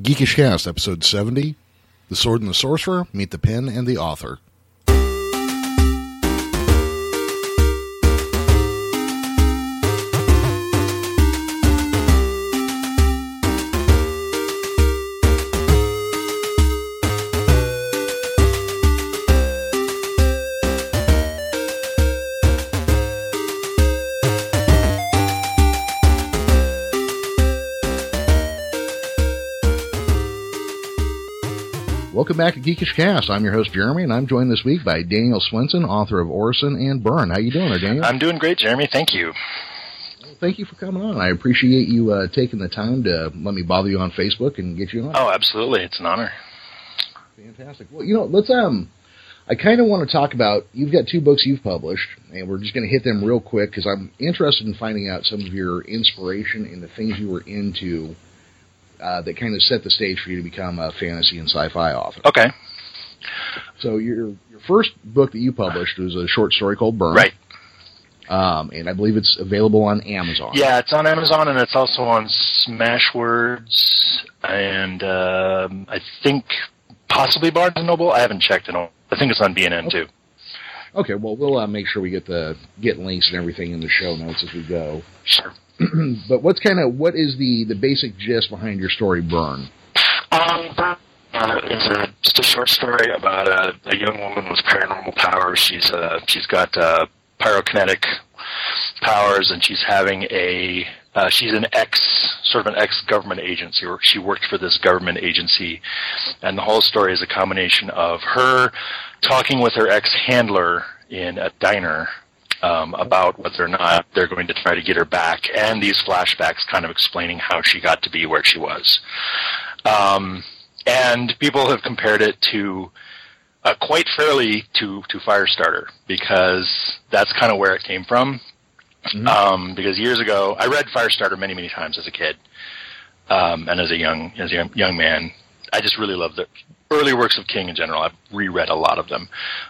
Geekish Cast, episode 70 The Sword and the Sorcerer Meet the Pen and the Author. Welcome back to Geekish Cast. I'm your host Jeremy, and I'm joined this week by Daniel Swensen, author of Orison and Burn. How you doing, there, Daniel? I'm doing great, Jeremy. Thank you. Well, thank you for coming on. I appreciate you uh, taking the time to let me bother you on Facebook and get you on. Oh, absolutely. It's an honor. Fantastic. Well, you know, let's um. I kind of want to talk about. You've got two books you've published, and we're just going to hit them real quick because I'm interested in finding out some of your inspiration and the things you were into uh, that kind of set the stage for you to become a fantasy and sci-fi author. Okay. So your your first book that you published was a short story called Burn. Right. Um, and I believe it's available on Amazon. Yeah, it's on Amazon and it's also on Smashwords and um, I think possibly Barnes and Noble. I haven't checked it. all. I think it's on BNN too. Okay, well we'll uh, make sure we get the get links and everything in the show notes as we go. Sure. but what's kind of what is the the basic gist behind your story, Burn? Um, uh, it's a, just a short story about a, a young woman with paranormal powers. She's uh, she's got uh, pyrokinetic powers, and she's having a uh, she's an ex sort of an ex government agency, or she worked for this government agency, and the whole story is a combination of her talking with her ex handler in a diner um, about whether or not they're going to try to get her back, and these flashbacks kind of explaining how she got to be where she was. Um, and people have compared it to uh, quite fairly to to Firestarter because that's kind of where it came from. Mhm. Um, because years ago, I read Firestarter many many times as a kid, um, and as a young as a young, young man, I just really loved the early works of King in general. I've reread a lot of them,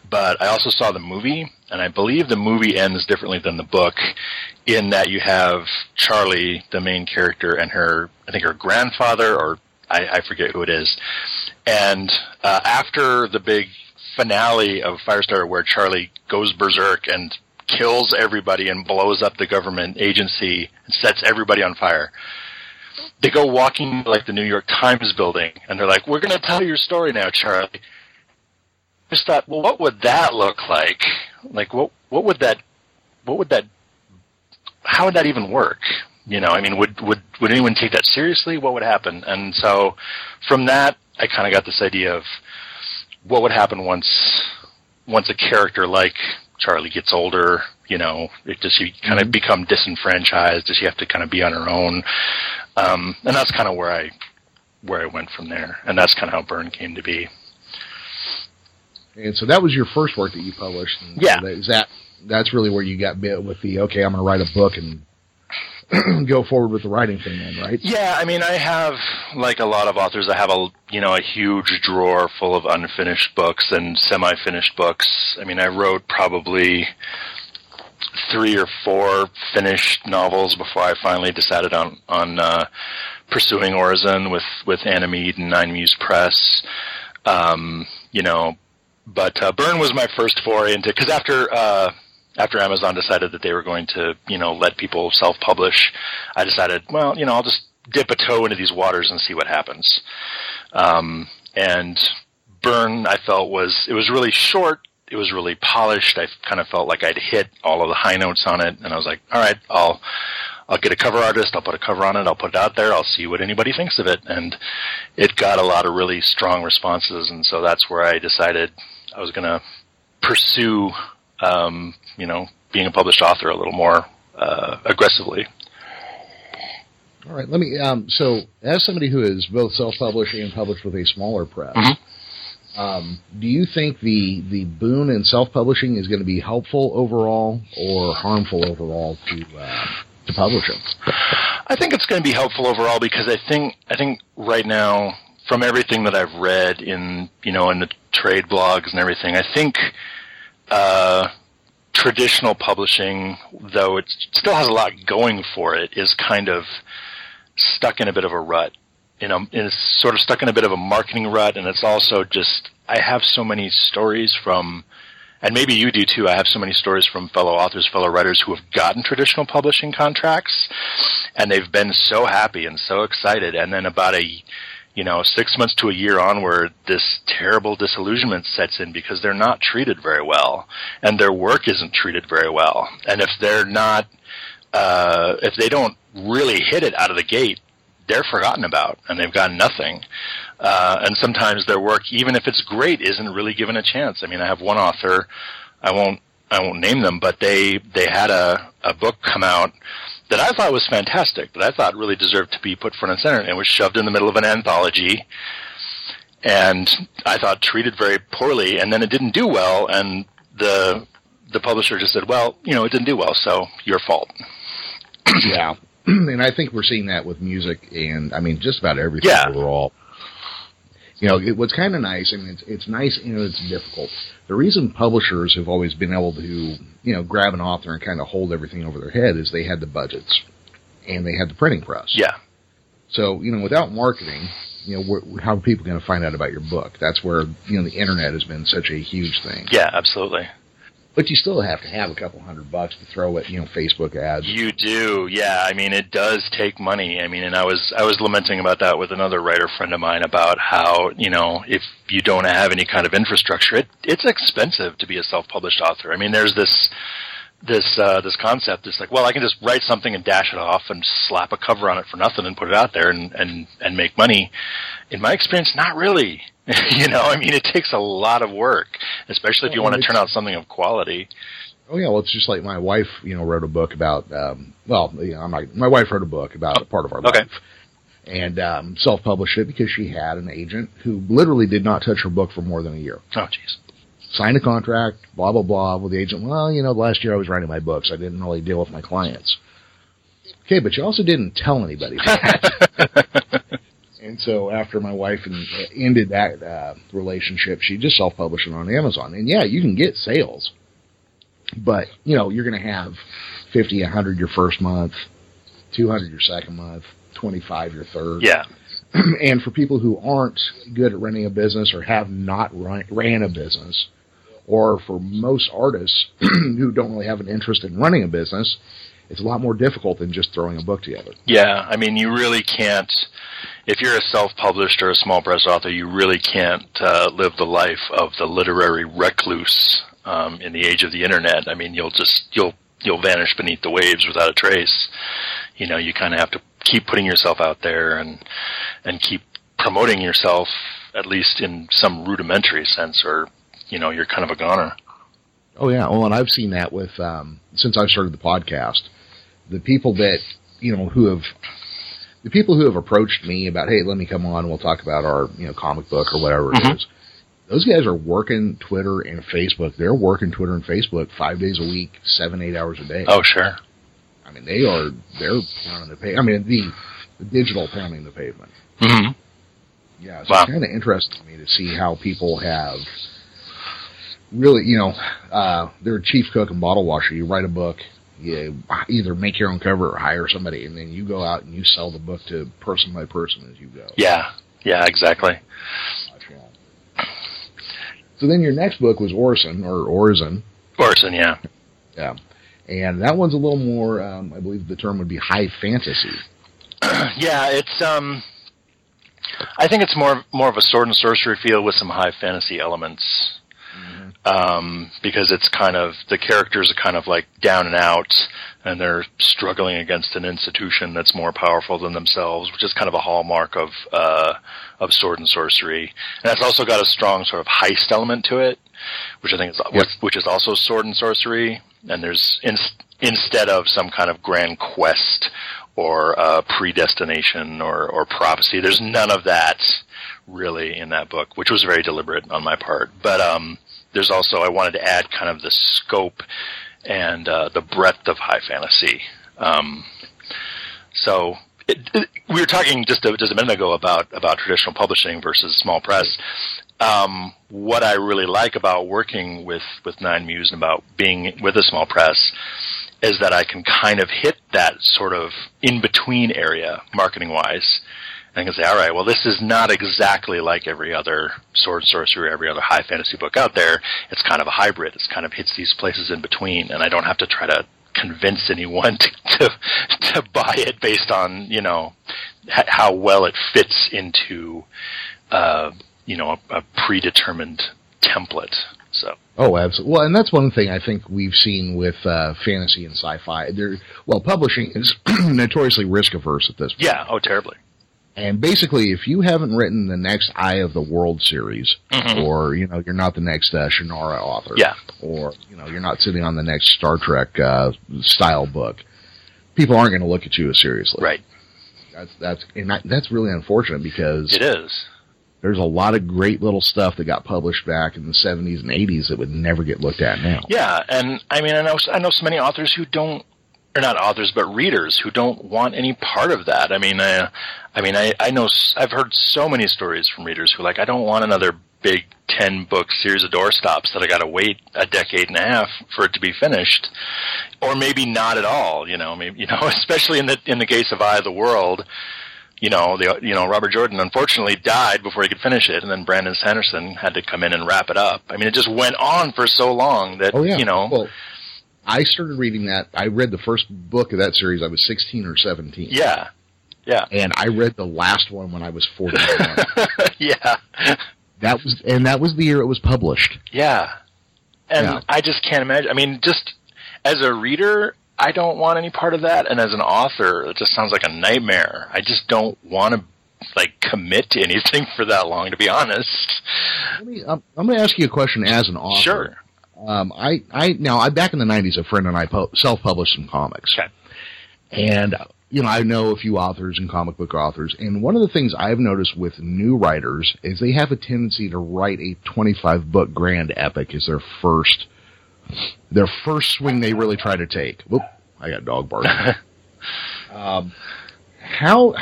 but I also saw the movie, and I believe the movie ends differently than the book, in that you have Charlie, the main character, and her I think her grandfather or I, I forget who it is, and uh, after the big finale of Firestarter, where Charlie goes berserk and kills everybody and blows up the government agency and sets everybody on fire they go walking like the New York Times building, and they're like, "We're going to tell your story now, Charlie." I just thought, well, what would that look like? Like, what what would that what would that how would that even work? You know, I mean, would would would anyone take that seriously? What would happen? And so, from that, I kind of got this idea of what would happen once once a character like Charlie gets older. You know, it, does she kind of mm-hmm. become disenfranchised? Does she have to kind of be on her own? Um, and that's kind of where I where I went from there, and that's kind of how Burn came to be. And so that was your first work that you published. And Yeah. so that- Is that that's really where you got bit with the okay? I'm going to write a book and go forward with the writing thing, then, right? Yeah, I mean, I have like a lot of authors. I have a you know a huge drawer full of unfinished books and semi-finished books. I mean, I wrote probably three or four finished novels before I finally decided on on uh, pursuing Orison with with Animede and Nine Muse Press. Um, you know, but uh, Burn was my first foray into because after uh, after Amazon decided that they were going to you know let people self publish, I decided well you know I'll just dip a toe into these waters and see what happens. Um, and Burn I felt was it was really short. It was really polished. I kind of felt like I'd hit all of the high notes on it, and I was like, all right, I'll I'll get a cover artist. I'll put a cover on it. I'll put it out there. I'll see what anybody thinks of it. And it got a lot of really strong responses. And so that's where I decided I was going to pursue, um, you know, being a published author a little more uh, aggressively. All right. Let me. Um, so, as somebody who is both self-published and published with a smaller press, Mhm. Um, do you think the the boon in self-publishing is going to be helpful overall or harmful overall to uh, to publishing? I think it's going to be helpful overall because I think I think right now, from everything that I've read in you know in the trade blogs and everything, I think uh, traditional publishing, though it still has a lot going for it, is kind of stuck in a bit of a rut. In a in sort of stuck in a bit of a marketing rut, and it's also just I have so many stories from, and maybe you do too. I have so many stories from fellow authors, fellow writers who have gotten traditional publishing contracts, and they've been so happy and so excited, and then about a you know, six months to a year onward, this terrible disillusionment sets in because they're not treated very well, and their work isn't treated very well. And if they're not, uh, if they don't really hit it out of the gate, they're forgotten about, and they've gotten nothing. Uh, and sometimes their work, even if it's great, isn't really given a chance. I mean, I have one author, I won't, I won't name them, but they they had a a book come out that I thought was fantastic, that I thought really deserved to be put front and center, and was shoved in the middle of an anthology, and I thought treated very poorly, and then it didn't do well, and the the publisher just said, "Well, you know, it didn't do well, so your fault." yeah, and I think we're seeing that with music, and I mean, just about everything Yeah. overall. You know, it, what's kind of nice, I mean, it's, it's nice and it's difficult. The reason publishers have always been able to, you know, grab an author and kind of hold everything over their head is they had the budgets and they had the printing press. Yeah, So, you know, without marketing, you know, wh- how are people going to find out about your book? That's where, you know, the internet has been such a huge thing. yeah, absolutely. But you still have to have a couple hundred bucks to throw at, you know, Facebook ads. You do, yeah. I mean, it does take money. I mean, and I was I was lamenting about that with another writer friend of mine about how you know if you don't have any kind of infrastructure, it it's expensive to be a self-published author. I mean, there's this this uh, this concept. It's like, well, I can just write something and dash it off and slap a cover on it for nothing and put it out there and and and make money. In my experience, not really. you know, I mean, it takes a lot of work, especially if you Well, want to turn out something of quality. Oh yeah, well, it's just like my wife, you know, wrote a book about. Um, well, you know, I'm not, my wife wrote a book about a part of our okay. life, and um, self-published it because she had an agent who literally did not touch her book for more than a year. Oh, jeez. Signed a contract, blah blah blah, with the agent. Well, you know, last year I was writing my books. I didn't really deal with my clients. Okay, but you also didn't tell anybody that. and so after my wife and, ended that uh, relationship, she just self-published it on Amazon. And yeah, you can get sales, but you know you're going to have fifty, a hundred your first month, two hundred your second month, twenty-five your third. Yeah. and for people who aren't good at running a business or have not run, ran a business, or for most artists who don't really have an interest in running a business, it's a lot more difficult than just throwing a book together. Yeah, I mean, you really can't. If you're a self-published or a small press author, you really can't uh, live the life of the literary recluse um, in the age of the internet. I mean, you'll just you'll you'll vanish beneath the waves without a trace. You know, you kind of have to keep putting yourself out there and and keep promoting yourself at least in some rudimentary sense, or you know, you're kind of a goner. Oh yeah, well, and I've seen that with um, since I've started the podcast. The people that you know who have the people who have approached me about, hey, let me come on, and we'll talk about our you know comic book or whatever it Mhm. is. Those guys are working Twitter and Facebook. They're working Twitter and Facebook five days a week, seven eight hours a day. Oh, sure. I mean, they are they're pounding the pavement. I mean, the, the digital pounding the pavement. hmm Yeah, so Wow. it's kind of interesting to me to see how people have really, you know, uh, they're a chief cook and bottle washer. You write a book, you either make your own cover or hire somebody, and then you go out and you sell the book to person by person as you go. Yeah. Yeah. Exactly. So then your next book was Orson or Orison, Orson. Yeah. yeah, and that one's a little more. Um, I believe the term would be high fantasy. yeah, it's um I think it's more more of a sword and sorcery feel with some high fantasy elements. Um, because it's kind of the characters are kind of like down and out, and they're struggling against an institution that's more powerful than themselves, which is kind of a hallmark of uh, of sword and sorcery. And that's also got a strong sort of heist element to it, which I think is Yep. which is also sword and sorcery. And there's in, instead of some kind of grand quest or uh, predestination or, or prophecy. There's none of that really in that book, which was very deliberate on my part. But um, there's also I wanted to add kind of the scope and uh, the breadth of high fantasy. Um, so it, it, we were talking just a, just a minute ago about about traditional publishing versus small press. Um, what I really like about working with with Nine Muse and about being with a small press is that I can kind of hit that sort of in between area marketing wise I can say, all right, well, this is not exactly like every other sword sorcery, every other high fantasy book out there. It's kind of a hybrid. It's kind of hits these places in between, and I don't have to try to convince anyone to to, to buy it based on you know h- how well it fits into uh, you know a, a predetermined template. So Oh, absolutely. Well, and that's one thing I think we've seen with uh, fantasy and sci-fi. They're, well, publishing is notoriously risk averse at this point. yeah, oh terribly. And basically, if you haven't written the next Eye of the World series, Mhm. or you know, you're not the next uh, Shannara author, Yeah. or you know, you're not sitting on the next Star Trek uh, style book, people aren't going to look at you as seriously. Right. That's that's and that, that's really unfortunate because It is. there's a lot of great little stuff that got published back in the 70s and 80s that would never get looked at now. Yeah, and I mean, I know I know so many authors who don't, or not authors, but readers who don't want any part of that. I mean, I, I mean, I, I know I've heard so many stories from readers who are like, I don't want another big ten book series of doorstops that I got to wait a decade and a half for it to be finished, or maybe not at all. You know, maybe you know, especially in the in the case of Eye of the World. You know, the you know Robert Jordan unfortunately died before he could finish it, and then Brandon Sanderson had to come in and wrap it up. I mean, it just went on for so long that Oh yeah. you know, Well, I started reading that. I read the first book of that series. I was 16 or 17. yeah, yeah, And I read the last one when I was 41. yeah, that was, and that was the year it was published. yeah. And Yeah. I just can't imagine. I mean, just as a reader, I don't want any part of that, and as an author, it just sounds like a nightmare. I just don't want to like commit to anything for that long, to be honest. Let me, um, I'm, I'm going to ask you a question as an author. Sure. Um, I, I now I back in the '90s, a friend and I po- self-published some comics, Okay. and you know I know a few authors and comic book authors, and one of the things I've noticed with new writers is they have a tendency to write a 25 book grand epic as their first their first swing they really try to take. Whoop! I got dog barking. um, how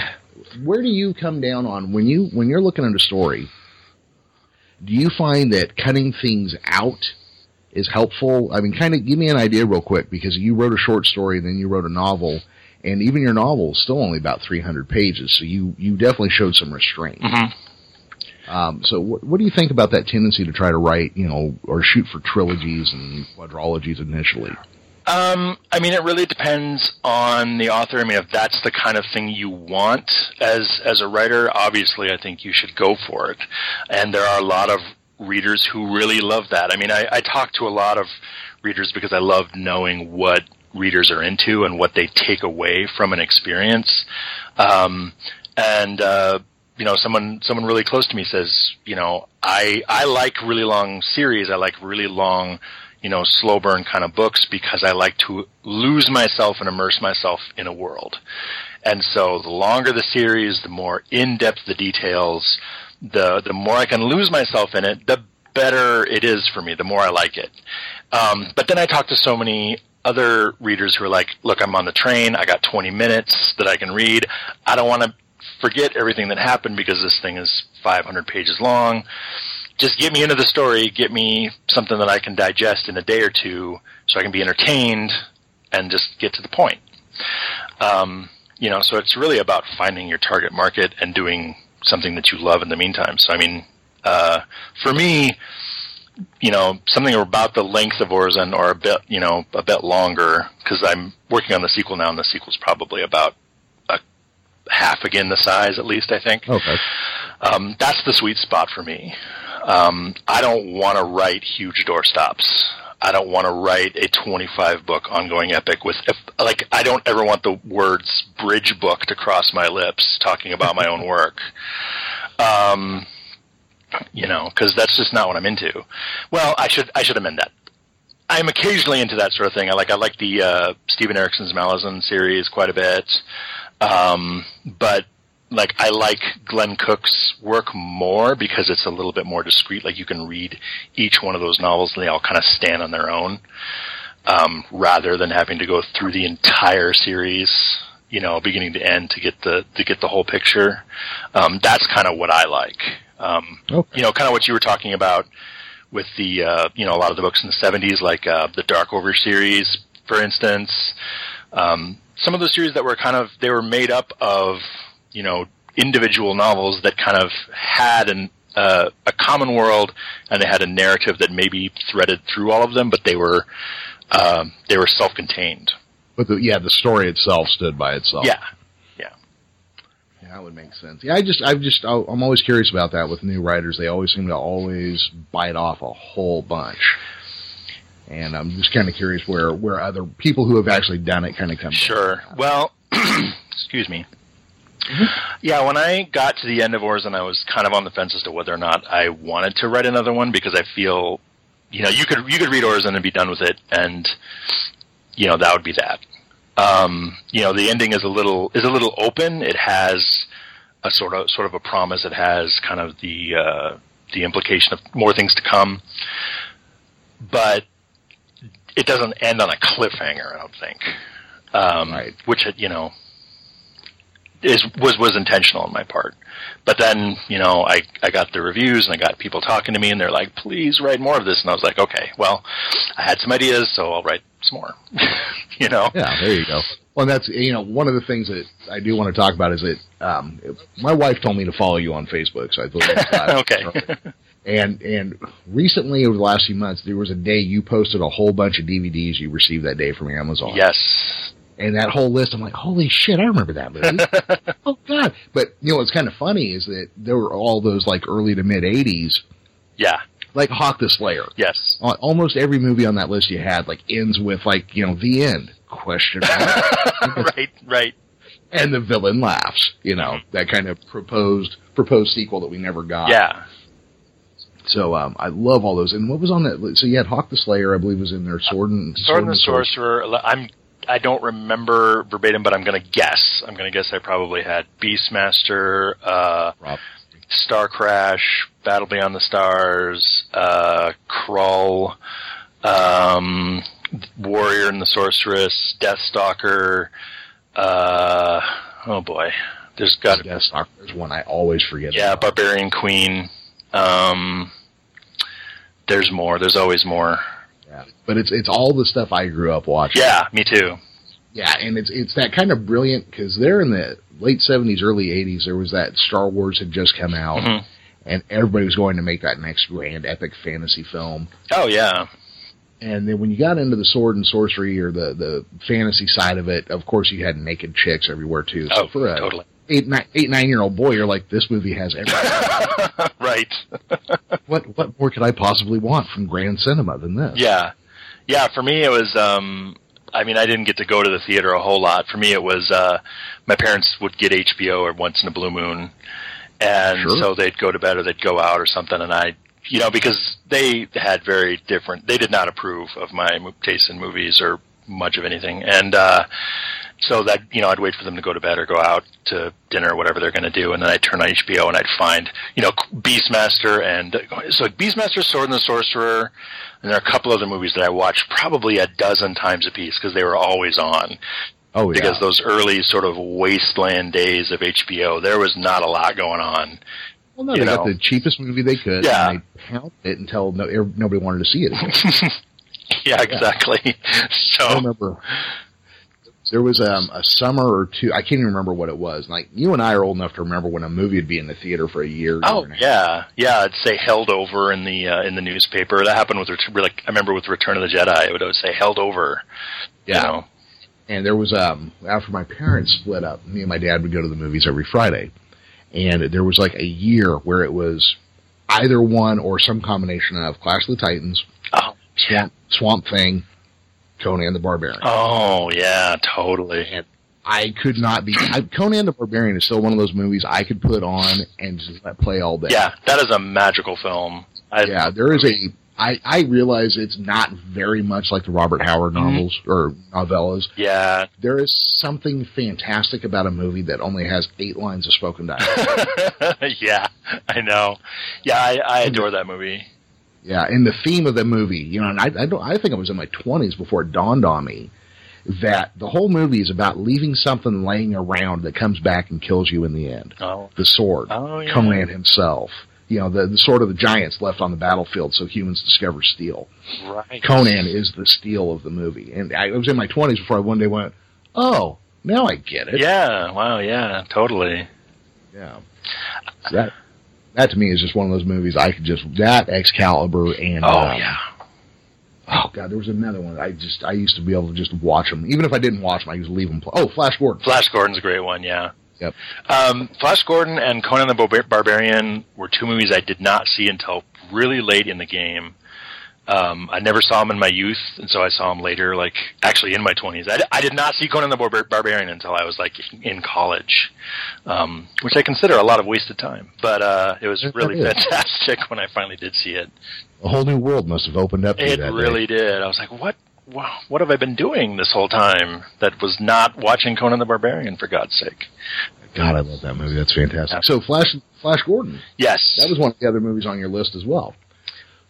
where do you come down on when you when you're looking at a story? Do you find that cutting things out is helpful? I mean, kind of give me an idea real quick because you wrote a short story, and then you wrote a novel, and even your novel is still only about 300 pages, so you you definitely showed some restraint. Mhm. Um, so, what, what do you think about that tendency to try to write, you know, or shoot for trilogies and quadrologies initially? Um, I mean, it really depends on the author. I mean, if that's the kind of thing you want as as a writer, obviously, I think you should go for it. And there are a lot of readers who really love that. I mean, I, I talk to a lot of readers because I love knowing what readers are into and what they take away from an experience. Um, and uh, you know, someone someone really close to me says, you know, I I like really long series. I like really long, you know, slow burn kind of books because I like to lose myself and immerse myself in a world. And so the longer the series, the more in depth the details, the the more I can lose myself in it, the better it is for me. The more I like it. Um, but then I talk to so many other readers who are like, "Look, I'm on the train. I got 20 minutes that I can read. I don't want to forget everything that happened because this thing is 500 pages long. Just get me into the story. Get me something that I can digest in a day or two, so I can be entertained and just get to the point." Um, you know, so it's really about finding your target market and doing something that you love in the meantime. So, I mean, uh, for me, you know, something about the length of Orison or a bit, you know, a bit longer because I'm working on the sequel now, and the sequel's probably about a half again the size, at least I think. Okay. Um, that's the sweet spot for me. Um, I don't want to write huge doorstops. I don't want to write a 25 book ongoing epic with, if, like, I don't ever want the words bridge book to cross my lips talking about my own work. Um, you know, because that's just not what I'm into. Well, I should I should amend that. I'm occasionally into that sort of thing. I like I like the uh, Steven Erikson's Malazan series quite a bit, um, but like I like Glenn Cook's work more because it's a little bit more discreet. Like you can read each one of those novels and they all kind of stand on their own, um, rather than having to go through the entire series, you know, beginning to end to get the to get the whole picture. Um, that's kind of what I like. Um, Okay. you know, kind of what you were talking about with the uh, you know a lot of the books in the '70s, like uh, the Darkover series, for instance. Um, some of those series that were kind of they were made up of you know individual novels that kind of had an uh, a common world and they had a narrative that maybe threaded through all of them, but they were um, they were self-contained. But the, yeah, the story itself stood by itself. Yeah, yeah, that would make sense. Yeah, I just, I just, I'm always curious about that with new writers. They always seem to always bite off a whole bunch, and I'm just kind of curious where where other people who have actually done it kind of come. Sure. Well, excuse me. Mm-hmm. Yeah, when I got to the end of Orison, I was kind of on the fence as to whether or not I wanted to write another one because I feel, you know, you could you could read Orison and be done with it, and you know that would be that. Um, you know, the ending is a little is a little open. It has a sort of sort of a promise. It has kind of the uh, the implication of more things to come, but it doesn't end on a cliffhanger. I don't think. Um, right. Which you know is was was intentional on my part. But then, you know, I I got the reviews and I got people talking to me and they're like, "Please write more of this." And I was like, "Okay, well, I had some ideas, so I'll write some more." you know. Yeah, there you go. Well, that's you know one of the things that I do want to talk about is that um, my wife told me to follow you on Facebook, so I thought okay. and and recently over the last few months, there was a day you posted a whole bunch of DVDs you received that day from Amazon. Yes and that whole list, I'm like, holy shit, I remember that movie. oh god! But you know what's kind of funny is that there were all those like early to mid '80s. Yeah. Like Hawk the Slayer. Yes. Almost every movie on that list you had like ends with like you know the end question mark. right. Right. And the villain laughs. You know mm-hmm. that kind of proposed proposed sequel that we never got. Yeah. So um, I love all those. And what was on that? So you had Hawk the Slayer, I believe, was in there. Sword and Sword, Sword and the Sorcerer. Sorcerer. I'm I don't remember verbatim, but I'm going to guess. I'm going to guess I probably had Beastmaster, uh, Star Crash, Battle Beyond the Stars, uh, Krull, um, Warrior and the Sorceress, Deathstalker. Uh, oh boy, there's got to Deathstalker. There's one I always forget. Yeah, about. Barbarian Queen. Um, there's more. There's always more. But it's it's all the stuff I grew up watching. Yeah, me too. Yeah, and it's it's that kind of brilliant because there in the late seventies, early eighties, there was that Star Wars had just come out, mm-hmm. and everybody was going to make that next grand epic fantasy film. Oh yeah. And then when you got into the sword and sorcery or the the fantasy side of it, of course you had naked chicks everywhere too. So oh, for a totally. eight nine eight nine year old boy, you're like, this movie has everything. right. what what more could I possibly want from grand cinema than this? Yeah, yeah. For me, it was. um I mean, I didn't get to go to the theater a whole lot. For me, it was uh my parents would get HBO or once in a blue moon, and sure. so they'd go to bed or they'd go out or something, and I, you know, because they had very different. They did not approve of my taste in movies or much of anything, and. uh so that you know I'd wait for them to go to bed or go out to dinner or whatever they're going to do, and then I'd turn on HBO and I'd find you know Beastmaster and so Beastmaster, Sword and the Sorcerer, and there are a couple other movies that I watched probably a dozen times a piece because they were always on. Oh yeah. Because those early sort of wasteland days of HBO, there was not a lot going on. Well, no, they know? got the cheapest movie they could. Yeah. And they pounded it until no, nobody wanted to see it. yeah, exactly. Yeah. So I remember there was um, a summer or two. I can't even remember what it was. Like you and I are old enough to remember when a movie would be in the theater for a year. Oh yeah, yeah. I'd say held over in the uh, in the newspaper. That happened with like I remember with Return of the Jedi. It would always say held over. Yeah. You know? And there was um after my parents split up, me and my dad would go to the movies every Friday, and there was like a year where it was either one or some combination of Clash of the Titans, oh, Swamp Swamp Thing, Conan the Barbarian. Oh yeah, totally. And I could not be. I, Conan the Barbarian is still one of those movies I could put on and just let play all day. Yeah, that is a magical film. I, yeah, there is a. I, I realize it's not very much like the Robert Howard mm-hmm. novels mm-hmm. or novellas. Yeah. There is something fantastic about a movie that only has eight lines of spoken dialogue. yeah, I know. Yeah, I, I adore that movie. Yeah, and the theme of the movie, you know, and I, I don't, I think I was in my twenties before it dawned on me that the whole movie is about leaving something laying around that comes back and kills you in the end. Oh. The sword. Oh, yeah. Conan himself. You know, the, the sword of the giants left on the battlefield so humans discover steel. Right. Conan is the steel of the movie. And I was in my 20s before I one day went, oh, now I get it. Yeah, wow, yeah, totally. Yeah. So that that to me is just one of those movies I could just that Excalibur and Oh um, yeah. oh god there was another one I just I used to be able to just watch them even if I didn't watch them I used to leave them play. oh Flash Gordon Flash Gordon's a great one. Yeah. Yep. Um, Flash Gordon and Conan the Barbar- Barbarian were two movies I did not see until really late in the game. Um, I never saw him in my youth, and so I saw him later, like actually in my twenties. I, I did not see Conan the Barbar- Barbarian until I was like in college, um, which I consider a lot of wasted time. But uh, it was really it fantastic when I finally did see it. a whole new world must have opened up It really day. did. I was like, what? Wow, what have I been doing this whole time that was not watching Conan the Barbarian, for God's sake? God I love that movie that's fantastic so Flash Flash Gordon Yes. That was one of the other movies on your list as well.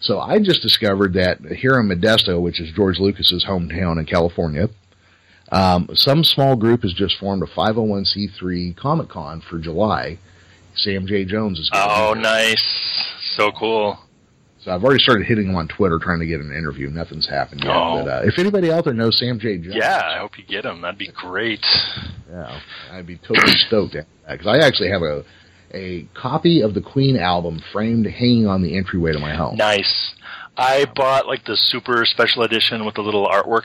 So I just discovered that here in Modesto, which is George Lucas's hometown in California, um, some small group has just formed a 501c3 Comic Con for July. Sam J. Jones is going Oh, there. nice. So cool. So I've already started hitting him on Twitter trying to get an interview. Nothing's happened yet. Oh. But uh, if anybody out there knows Sam J. Jones, Yeah, I hope you get him. That'd be great. yeah, I'd be totally stoked because I actually have a a copy of the Queen album framed, hanging on the entryway to my home. Nice. I bought like the super special edition with the little artwork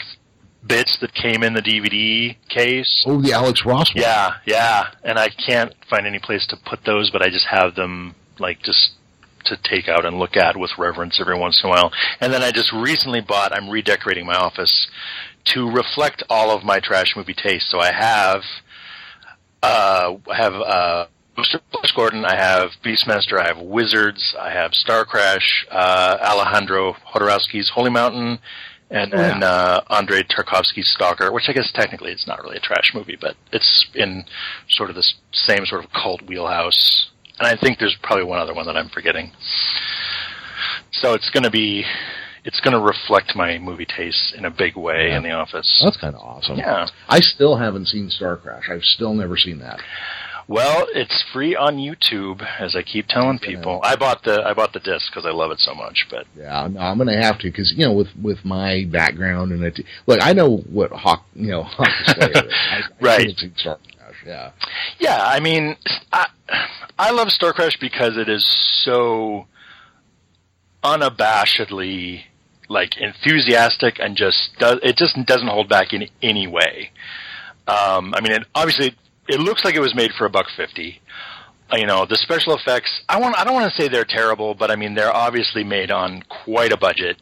bits that came in the DVD case. Oh, the Alex Ross one. Yeah, yeah. And I can't find any place to put those, but I just have them like just to take out and look at with reverence every once in a while. And then I just recently bought, I'm redecorating my office to reflect all of my trash movie taste. So I have, uh, I have, uh, Flash Gordon, I have Beastmaster, I have Wizards, I have Star Crash, uh, Alejandro Jodorowsky's Holy Mountain, and Oh, yeah. then uh, Andrei Tarkovsky's Stalker, which I guess technically it's not really a trash movie, but it's in sort of this same sort of cult wheelhouse. And I think there's probably one other one that I'm forgetting. So it's going to be, it's going to reflect my movie tastes in a big way Yeah. in the office. That's kind of awesome. Yeah. I still haven't seen Star Crash. I've still never seen that. Well, it's free on YouTube, as I keep telling people. I bought the I bought the disc because I love it so much. But Yeah, no, I'm going to have to because you know with with my background and it. Look, I know what Hawk, you know, Hawk Slayer is. I, I Right. haven't seen Star Crash. Yeah, yeah, I mean, I I love Star Crash because it is so unabashedly like enthusiastic and just does it just doesn't hold back in any way. Um, I mean, it, obviously, it looks like it was made for a buck fifty. Uh, You know, the special effects. I want. I don't want to say they're terrible, but I mean they're obviously made on quite a budget.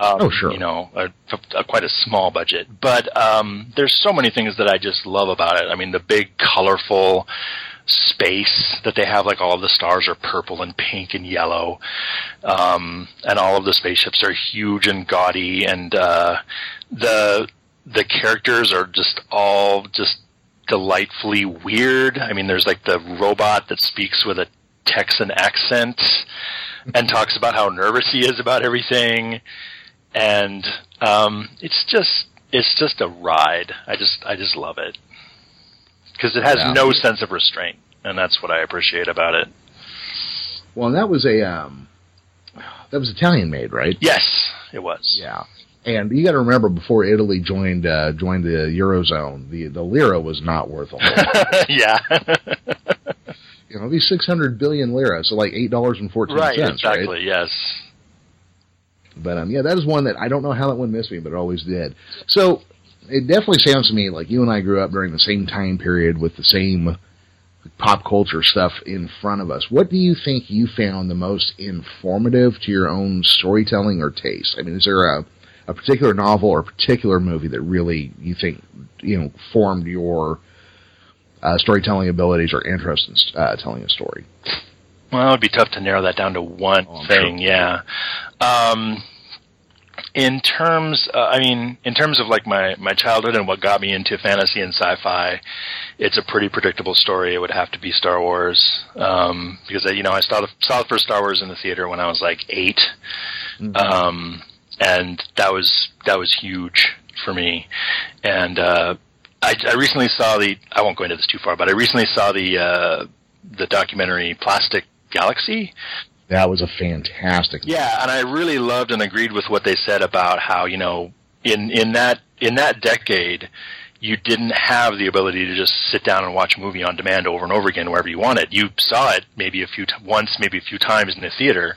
Um, Oh, sure. You know, a, a, quite a small budget, but um, there's so many things that I just love about it. I mean, the big, colorful space that they have, like all of the stars are purple and pink and yellow, um, and all of the spaceships are huge and gaudy, and uh, the the characters are just all just delightfully weird. I mean, there's like the robot that speaks with a Texan accent and talks about how nervous he is about everything, and um, it's just it's just a ride. I just I just love it because it has Yeah. no sense of restraint, and that's what I appreciate about it. well, that was a um, that was Italian made, right? Yes, it was. Yeah. And you got to remember, before Italy joined uh, joined the eurozone, the the lira was not worth a whole. lot. yeah. you know, be six hundred billion lira, so like eight dollars and fourteen right. cents, right? Exactly. Yes. But um, yeah, that is one that I don't know how that one missed me, but it always did. So it definitely sounds to me like you and I grew up during the same time period with the same pop culture stuff in front of us. What do you think you found the most informative to your own storytelling or taste? I mean, is there a a particular novel or a particular movie that really you think you know formed your uh, storytelling abilities or interest in uh, telling a story? Well, it'd be tough to narrow that down to one Oh, thing. sure. Yeah. Um, in terms, uh, I mean, in terms of like my my childhood and what got me into fantasy and sci-fi, it's a pretty predictable story. It would have to be Star Wars um, because I, you know I saw the saw the first Star Wars in the theater when I was like 8 um, and that was that was huge for me. And uh, I, I recently saw the. I won't go into this too far, but I recently saw the uh, the documentary Plastic Galaxy. That was a fantastic. Yeah, and I really loved and agreed with what they said about how you know in in that in that decade you didn't have the ability to just sit down and watch a movie on demand over and over again wherever you wanted. You saw it maybe a few t- once, maybe a few times in the theater,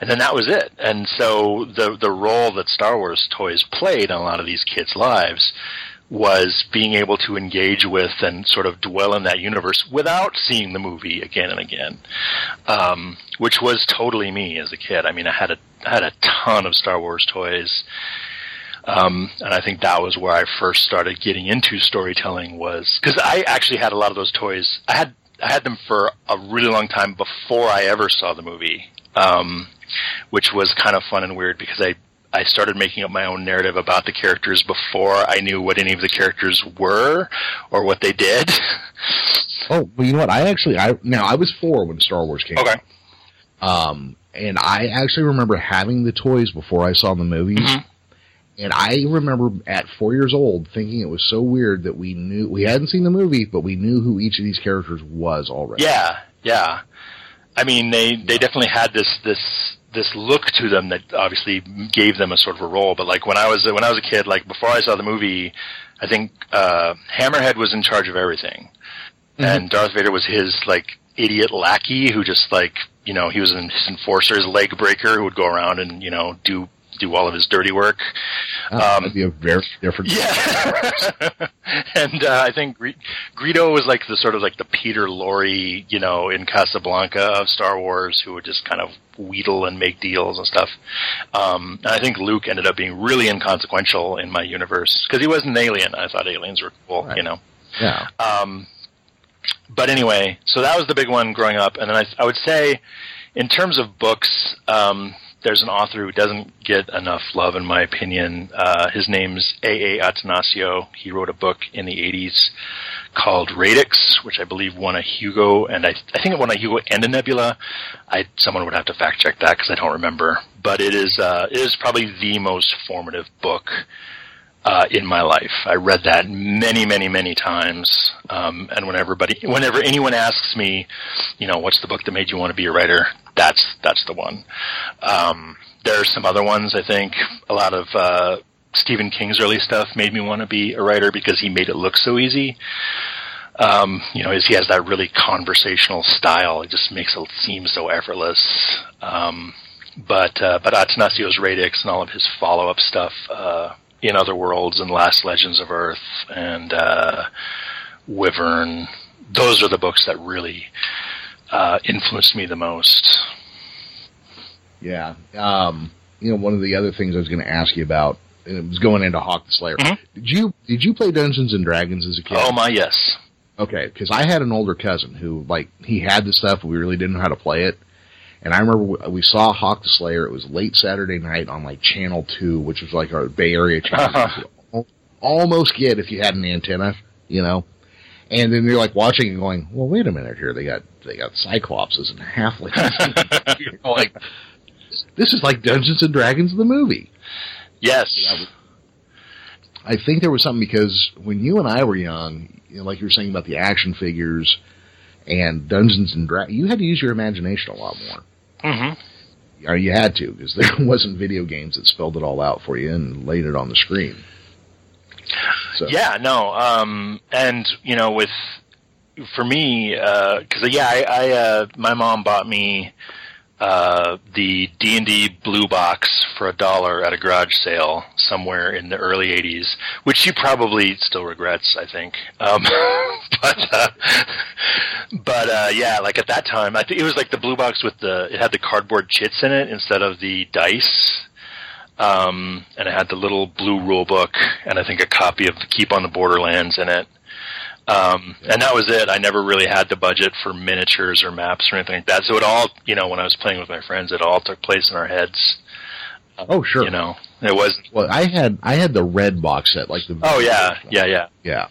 and then that was it. And so the the role that Star Wars toys played in a lot of these kids' lives was being able to engage with and sort of dwell in that universe without seeing the movie again and again, um, which was totally me as a kid. I mean, I had a I had a ton of Star Wars toys. Um, and I think that was where I first started getting into storytelling was because I actually had a lot of those toys. I had I had them for a really long time before I ever saw the movie, um, which was kind of fun and weird because I I started making up my own narrative about the characters before I knew what any of the characters were or what they did. Oh, well, you know what? I actually, I now I was four when Star Wars came. Okay. Out. Um, and I actually remember having the toys before I saw the movies. Mhm. And I remember at four years old thinking it was so weird that we knew we hadn't seen the movie, but we knew who each of these characters was already. Yeah, yeah. I mean, they they definitely had this this this look to them that obviously gave them a sort of a role. But like when I was when I was a kid, like before I saw the movie, I think uh, Hammerhead was in charge of everything, Mhm. and Darth Vader was his like idiot lackey who just like you know he was his enforcer, his leg breaker who would go around and you know do do all of his dirty work. Oh, Um, that'd be a very different. Yeah, and uh, I think Gre- Greedo was like the sort of like the Peter Lorre, you know, in Casablanca of Star Wars, who would just kind of wheedle and make deals and stuff. Um, and I think Luke ended up being really inconsequential in my universe because he wasn't an alien. I thought aliens were cool, Right. you know. Yeah. Um, but anyway, so that was the big one growing up, and then I, I would say, in terms of books, um, there's an author who doesn't get enough love, in my opinion. Uh, his name's A. A. Attanasio. He wrote a book in the '80s called Radix, which I believe won a Hugo, and I, I think it won a Hugo and a Nebula. I someone would have to fact check that because I don't remember. But it is uh, it is probably the most formative book uh, in my life. I read that many, many, many times. Um, and whenever everybody, whenever anyone asks me, you know, what's the book that made you want to be a writer? That's that's the one. Um, there are some other ones. I think a lot of uh, Stephen King's early stuff made me want to be a writer because he made it look so easy. Um, you know, he has that really conversational style. It just makes it seem so effortless. Um, but uh, but Attanasio's Radix and all of his follow up stuff uh, in Other Worlds and Last Legends of Earth and uh, Wyvern, those are the books that really uh, influenced me the most. Yeah. Um, you know, one of the other things I was going to ask you about, and it was going into Hawk the Slayer. Mhm. Did you did you play Dungeons and Dragons as a kid? Oh my yes, Okay, because I had an older cousin who, like, he had the stuff, we really didn't know how to play it. And I remember we- saw Hawk the Slayer. It was late Saturday night on like Channel Two, which was like our Bay Area channel. Uh-huh. You could al- Almost get if you had an antenna, you know. And then you're like watching and going, "Well, wait a minute here. They got they got cyclopses and halflings. You're like, this is like Dungeons and Dragons the movie. yes, I think there was something because when you and I were young, you know, like you were saying about the action figures and Dungeons and Dragons, you had to use your imagination a lot more. hmm Or you had to because there wasn't video games that spelled it all out for you and laid it on the screen. So Yeah, no, um, and you know, with for me, because yeah, I, I uh, my mom bought me uh, the D and D blue box for a dollar at a garage sale somewhere in the early '80s, which she probably still regrets, I think. Um, but uh, but uh, yeah, like at that time, I think it was like the blue box with the it had the cardboard chits in it instead of the dice um, and it had the little blue rule book, and I think a copy of Keep on the Borderlands in it. Um, and that was it. I never really had the budget for miniatures or maps or anything like that. So it all, you know, when I was playing with my friends, it all took place in our heads. Oh sure. You know, it was. Well, I had I had the red box set, like the Oh yeah, yeah, yeah. yeah.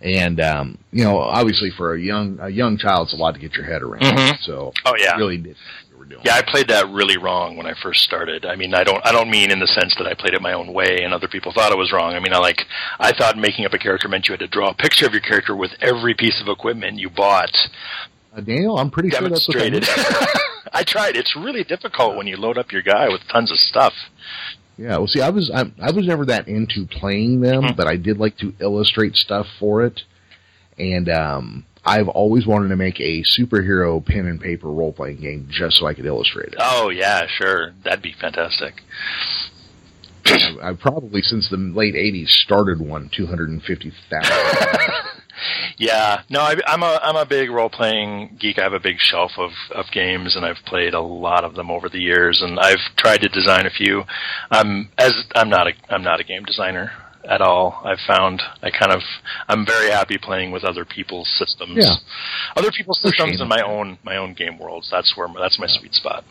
And um, you know, obviously for a young a young child, it's a lot to get your head around. Mhm. So Oh yeah. really did what you were doing. Yeah, I played that really wrong when I first started. I mean, I don't I don't mean in the sense that I played it my own way and other people thought it was wrong. I mean, I like I thought making up a character meant you had to draw a picture of your character with every piece of equipment you bought Uh, Daniel, I'm pretty sure that's what that demonstrated. I tried. It's really difficult when you load up your guy with tons of stuff. Yeah, well, see, I was I, I was never that into playing them, Mhm. but I did like to illustrate stuff for it, and um, I've always wanted to make a superhero pen and paper role playing game just so I could illustrate it. Oh yeah, sure, that'd be fantastic. I, I probably since the late '80s started one two hundred and fifty thousand. Yeah, no, I, I'm a I'm a big role playing geek. I have a big shelf of of games, and I've played a lot of them over the years. And I've tried to design a few. I'm as I'm not a I'm not a game designer at all. I've found I kind of I'm very happy playing with other people's systems. Yeah. other people's For systems and my own my own game worlds. That's where that's my sweet spot.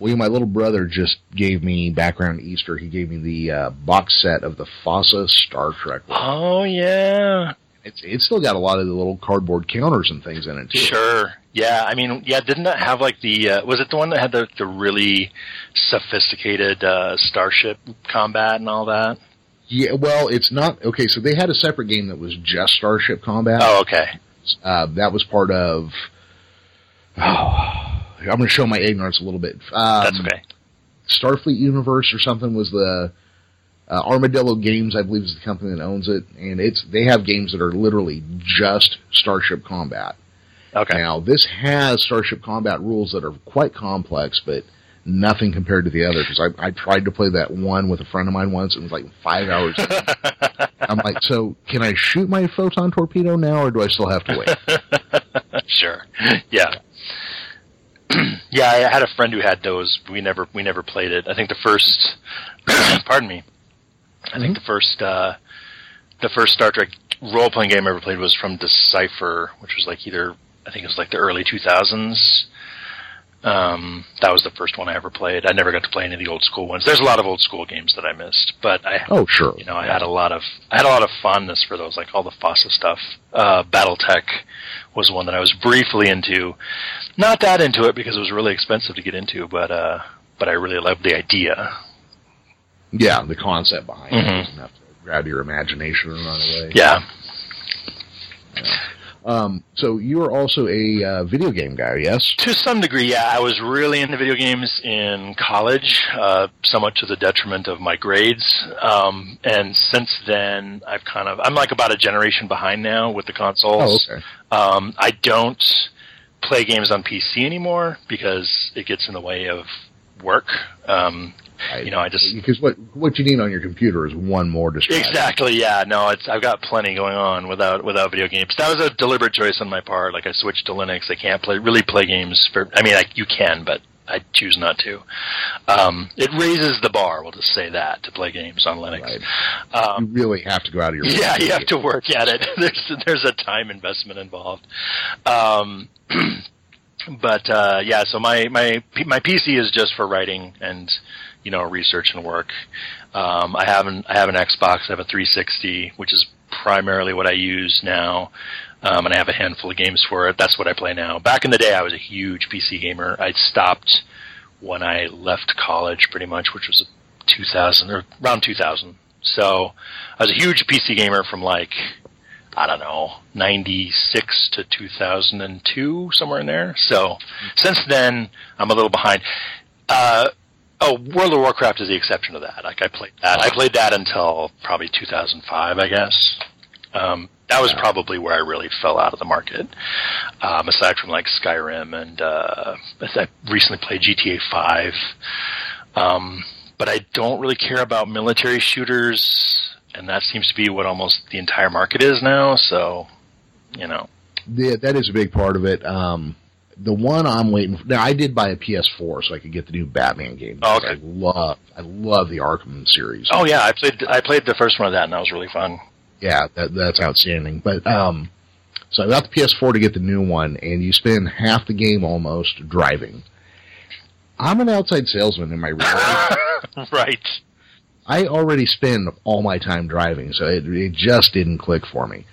Well, my little brother just gave me background Easter. He gave me the uh, box set of the FASA Star Trek. one. Oh yeah, It's it's still got a lot of the little cardboard counters and things in it too. Sure. Yeah, I mean, yeah, didn't that have like the uh, was it the one that had the the really sophisticated uh starship combat and all that? Yeah, well, it's not okay. So they had a separate game that was just Starship Combat. Oh, okay. Uh, that was part of. Oh, I'm going to show my ignorance a little bit. Um, That's okay. Starfleet Universe or something was the uh, Armadillo Games, I believe, is the company that owns it, and it's they have games that are literally just Starship Combat. Okay. Now, this has Starship Combat rules that are quite complex, but nothing compared to the other. Because I, I tried to play that one with a friend of mine once, and it was like five hours. I'm like, so can I shoot my photon torpedo now, or do I still have to wait? sure. Yeah. yeah, I had a friend who had those. We never we never played it. I think the first pardon me. I think the first uh the first Star Trek role playing game I ever played was from Decipher, which was like either I think it was like the early 2000s. Um, that was the first one I ever played. I never got to play any of the old school ones. There's a lot of old school games that I missed, but I Oh, sure. you know, I had a lot of I had a lot of fondness for those, like all the FASA stuff. Uh, BattleTech was one that I was briefly into. Not that into it because it was really expensive to get into, but uh, but I really loved the idea. Yeah, the concept behind it Mhm. doesn't have to grab your imagination and run away. Yeah, Um, so you are also a uh, video game guy, yes? to some degree, yeah. I was really into video games in college, uh, somewhat to the detriment of my grades. Um, and since then, I've kind of I'm like about a generation behind now with the consoles. Oh, okay. Um, I don't play games on PC anymore because it gets in the way of work. Um, you know, I just because what what you need on your computer is one more distraction. exactly, yeah. No, it's I've got plenty going on without without video games. That was a deliberate choice on my part. Like I switched to Linux. I can't play really play games for. I mean, I, you can, but I choose not to. Um, it raises the bar. We'll just say that to play games on Linux. Right. Um, You really have to go out of your way yeah, you have to work at it. There's there's a time investment involved. Um, but uh, yeah, so my my my PC is just for writing and you know research and work. Um, I have an I have an Xbox. I have a 360, which is primarily what I use now. Um, and I have a handful of games for it. That's what I play now. Back in the day, I was a huge PC gamer. I stopped when I left college, pretty much, which was 2000 or around 2000. So I was a huge PC gamer from like I don't know 96 to 2002, somewhere in there. So since then, I'm a little behind. Uh, oh, World of Warcraft is the exception to that. Like I played that. I played that until probably 2005, I guess. Um, that was probably where I really fell out of the market. Um, aside from like Skyrim and uh, I recently played GTA 5. Um, but I don't really care about military shooters, and that seems to be what almost the entire market is now. So, you know, Yeah, that is a big part of it. Um, the one I'm waiting for now, I did buy a PS4 so I could get the new Batman game. Oh, okay. I love, I love the Arkham series. oh yeah, I played I played the first one of that, and that was really fun. Yeah, that, that's outstanding. But um, so I got the PS4 to get the new one, and you spend half the game almost driving. I'm an outside salesman in my real life. right. I already spend all my time driving, so it, it just didn't click for me.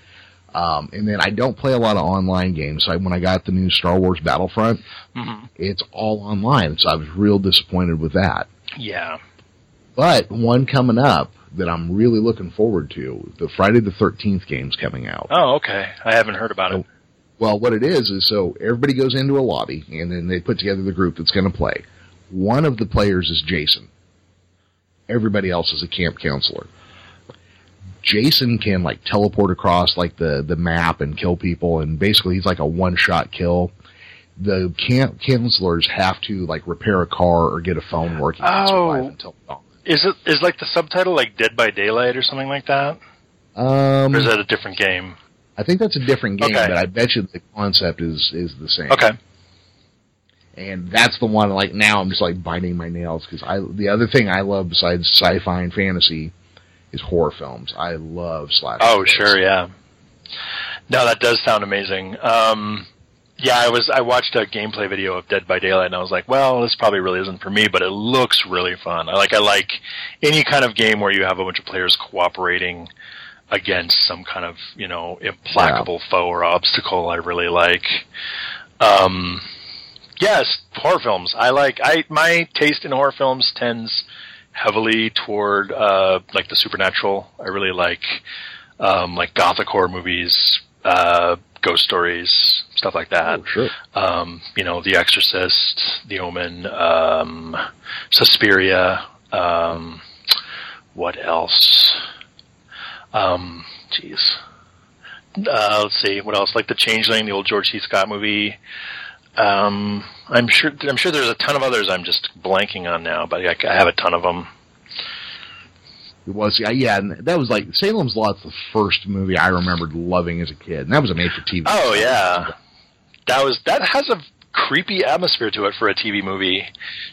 Um, and then I don't play a lot of online games. So I, when I got the new Star Wars Battlefront, hmm it's all online, so I was real disappointed with that. Yeah. But one coming up that I'm really looking forward to, the Friday the 13th game's coming out. Oh, okay. I haven't heard about it. Well, what it is is so everybody goes into a lobby and then they put together the group that's going to play. One of the players is Jason. everybody else is a camp counselor. Jason can like teleport across like the the map and kill people, and basically he's like a one shot kill. The camp counselors have to like repair a car or get a phone working to survive Oh. until dawn. Is it is like the subtitle like Dead by Daylight or something like that? Um, Or is that a different game? I think that's a different game, Okay. but I bet you the concept is is the same. Okay. and that's the one like now I'm just like biting my nails because I the other thing I love besides sci-fi and fantasy is horror films. I love slasher. Oh, films. sure, yeah. No, that does sound amazing. Um, yeah, I was I watched a gameplay video of Dead by Daylight, and I was like, well, this probably really isn't for me, but it looks really fun. I like I like any kind of game where you have a bunch of players cooperating against some kind of you know implacable foe or obstacle. I really like. Um, yes, horror films. I like. I my taste in horror films tends heavily toward uh, like the supernatural. I really like um, like gothic horror movies, uh, ghost stories, stuff like that. Oh, sure. Um, you know, The Exorcist, The Omen, um, Suspiria. Um, what else? Um, jeez. Uh, let's see. What else? Like The Changeling, the old George C. Scott movie. Um, I'm sure. I'm sure there's a ton of others. I'm just blanking on now, but I, I have a ton of them. It was yeah, yeah, and that was like Salem's Lot's the first movie I remembered loving as a kid, and that was a made-for-TV. Oh yeah, that was that has a creepy atmosphere to it for a TV movie.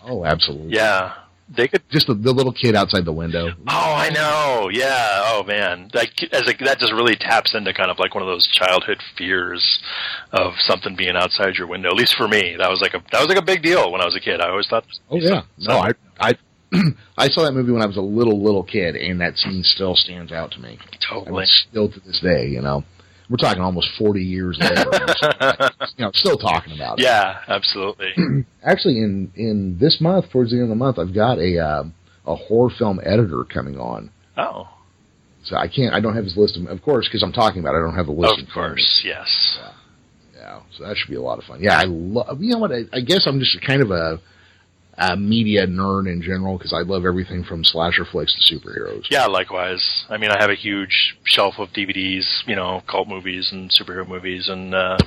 Oh, absolutely. Yeah, they could. Just the, the little kid outside the window. Oh, I know. Yeah. Oh man, that as a, that just really taps into kind of like one of those childhood fears of something being outside your window. At least for me, that was like a that was like a big deal when I was a kid. I always thought. Oh yeah. No, I I I saw that movie when I was a little little kid, and that scene still stands out to me. I Totally. mean, still to this day, you know. We're talking almost 40 years later. you know, still talking about it. yeah, absolutely. Actually, in in this month, towards the end of the month, I've got a uh, a horror film editor coming on. Oh, So I can't. I don't have his list of, of course, because I'm talking about. it, I don't have the list. of course, yes. Yeah. So that should be a lot of fun. Yeah, I love. You know what? I, I guess I'm just kind of a, a media nerd in general because I love everything from slasher flicks to superheroes. Yeah, likewise. I mean, I have a huge shelf of DVDs, you know, cult movies and superhero movies and uh,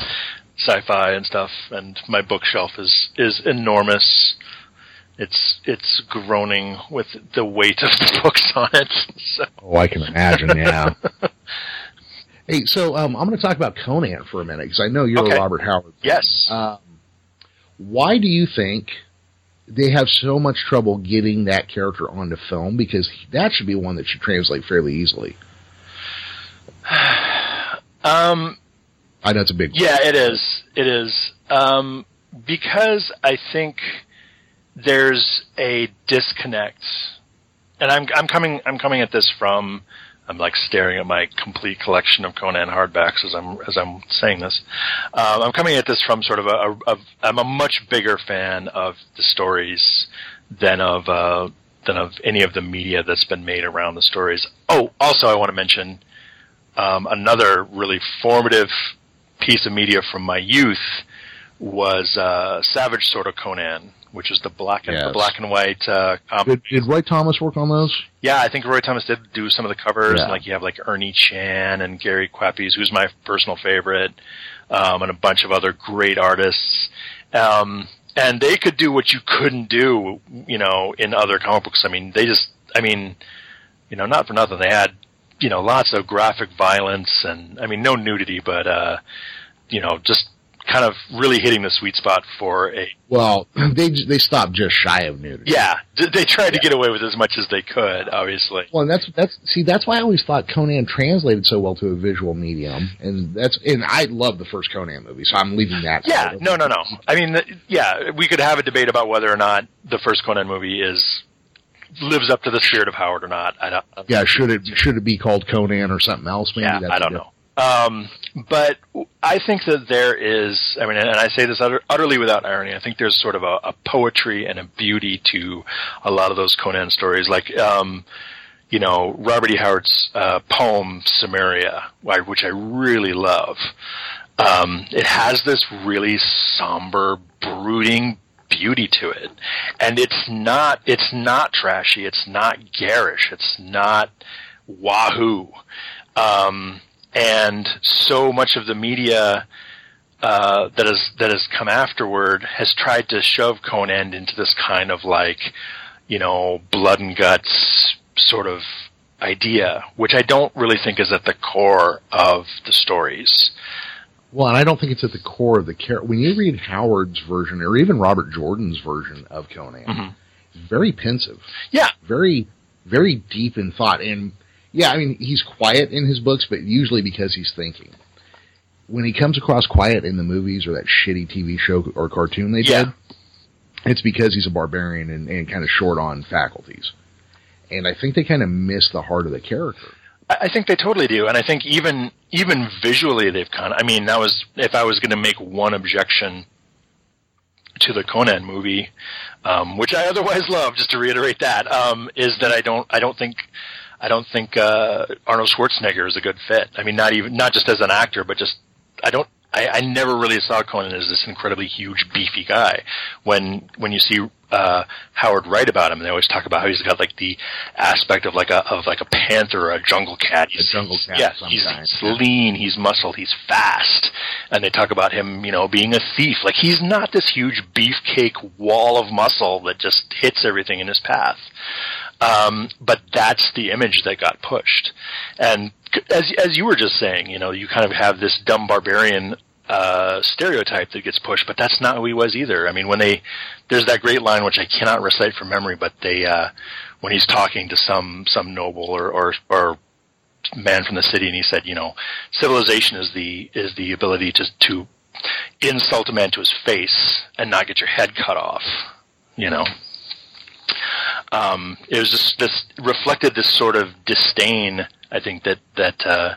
sci-fi and stuff. And my bookshelf is is enormous. It's it's groaning with the weight of the books on it. So. Oh, I can imagine. Yeah. hey, so um, I'm going to talk about Conan for a minute because I know you're Okay. a Robert Howard. fan. Yes. Um, why do you think they have so much trouble getting that character onto film? Because that should be one that should translate fairly easily. Um, I know it's a big one. Yeah, it is. It is. Um, because I think there's a disconnect, and I'm I'm coming I'm coming at this from I'm like staring at my complete collection of Conan hardbacks as I'm as I'm saying this. Um, I'm coming at this from sort of a, a, a I'm a much bigger fan of the stories than of uh, than of any of the media that's been made around the stories. Oh, also I want to mention um, another really formative piece of media from my youth was uh, Savage Sword of Conan, which is the black and the black and white. Uh, comic. Did, did Roy Thomas work on those? Yeah, I think Roy Thomas did do some of the covers. Yeah. And, like you have like Ernie Chan and Gary Kwapisz, who's my personal favorite, um, and a bunch of other great artists. Um, and they could do what you couldn't do, you know, in other comic books. I mean, they just, I mean, you know, not for nothing, they had, you know, lots of graphic violence and, I mean, no nudity, but, uh, you know, just kind of really hitting the sweet spot for a Well, they they stopped just shy of nudity. yeah. They tried to get away with as much as they could, obviously. Well, and that's that's see that's why I always thought Conan translated so well to a visual medium, and that's and I love the first Conan movie, so I'm leaving that. Yeah, no, no, no. I mean, yeah, we could have a debate about whether or not the first Conan movie is lives up to the spirit of Howard or not. I don't. Yeah, should it should it be called Conan or something else? Maybe yeah, That's I don't know. Um, but I think that there is. I mean, and I say this utter, utterly without irony. I think there's sort of a, a poetry and a beauty to a lot of those Conan stories, like. Um, you know, Robert E. Howard's uh, poem Cimmeria, which I really love. Um, it has this really somber, brooding beauty to it, and it's not it's not trashy. It's not garish. It's not wahoo. Um, and so much of the media uh, that has that has come afterward has tried to shove Conan into this kind of like, you know, blood and guts sort of idea, which I don't really think is at the core of the stories. Well, and I don't think it's at the core of the character. When you read Howard's version, or even Robert Jordan's version of Conan, mm-hmm. very pensive. Yeah, very, very deep in thought. And yeah, I mean, he's quiet in his books, but usually because he's thinking. When he comes across quiet in the movies or that shitty TV show or cartoon they yeah. did, it's because he's a barbarian and, and kind of short on faculties. And I think they kind of miss the heart of the character. I think they totally do, and I think even even visually they've kind of. I mean, that was if I was going to make one objection to the Conan movie, um, which I otherwise love. Just to reiterate that um, is that I don't I don't think I don't think uh, Arnold Schwarzenegger is a good fit. I mean, not even not just as an actor, but just I don't. I, I never really saw Conan as this incredibly huge, beefy guy. When when you see uh, Howard write about him, they always talk about how he's got like the aspect of like a of like a panther or a jungle cat. He's, a jungle cat. Yeah, he's, he's lean, he's muscled, he's fast, and they talk about him, you know, being a thief. Like he's not this huge beefcake wall of muscle that just hits everything in his path. Um, but that's the image that got pushed. And as as you were just saying, you know, you kind of have this dumb barbarian uh, stereotype that gets pushed, but that's not who he was either. I mean, when they there's that great line which I cannot recite from memory, but they uh, when he's talking to some some noble or or, or man from the city, and he said, you know, civilization is the is the ability to to insult a man to his face and not get your head cut off. You know, um, it was just this reflected this sort of disdain. I think that that uh,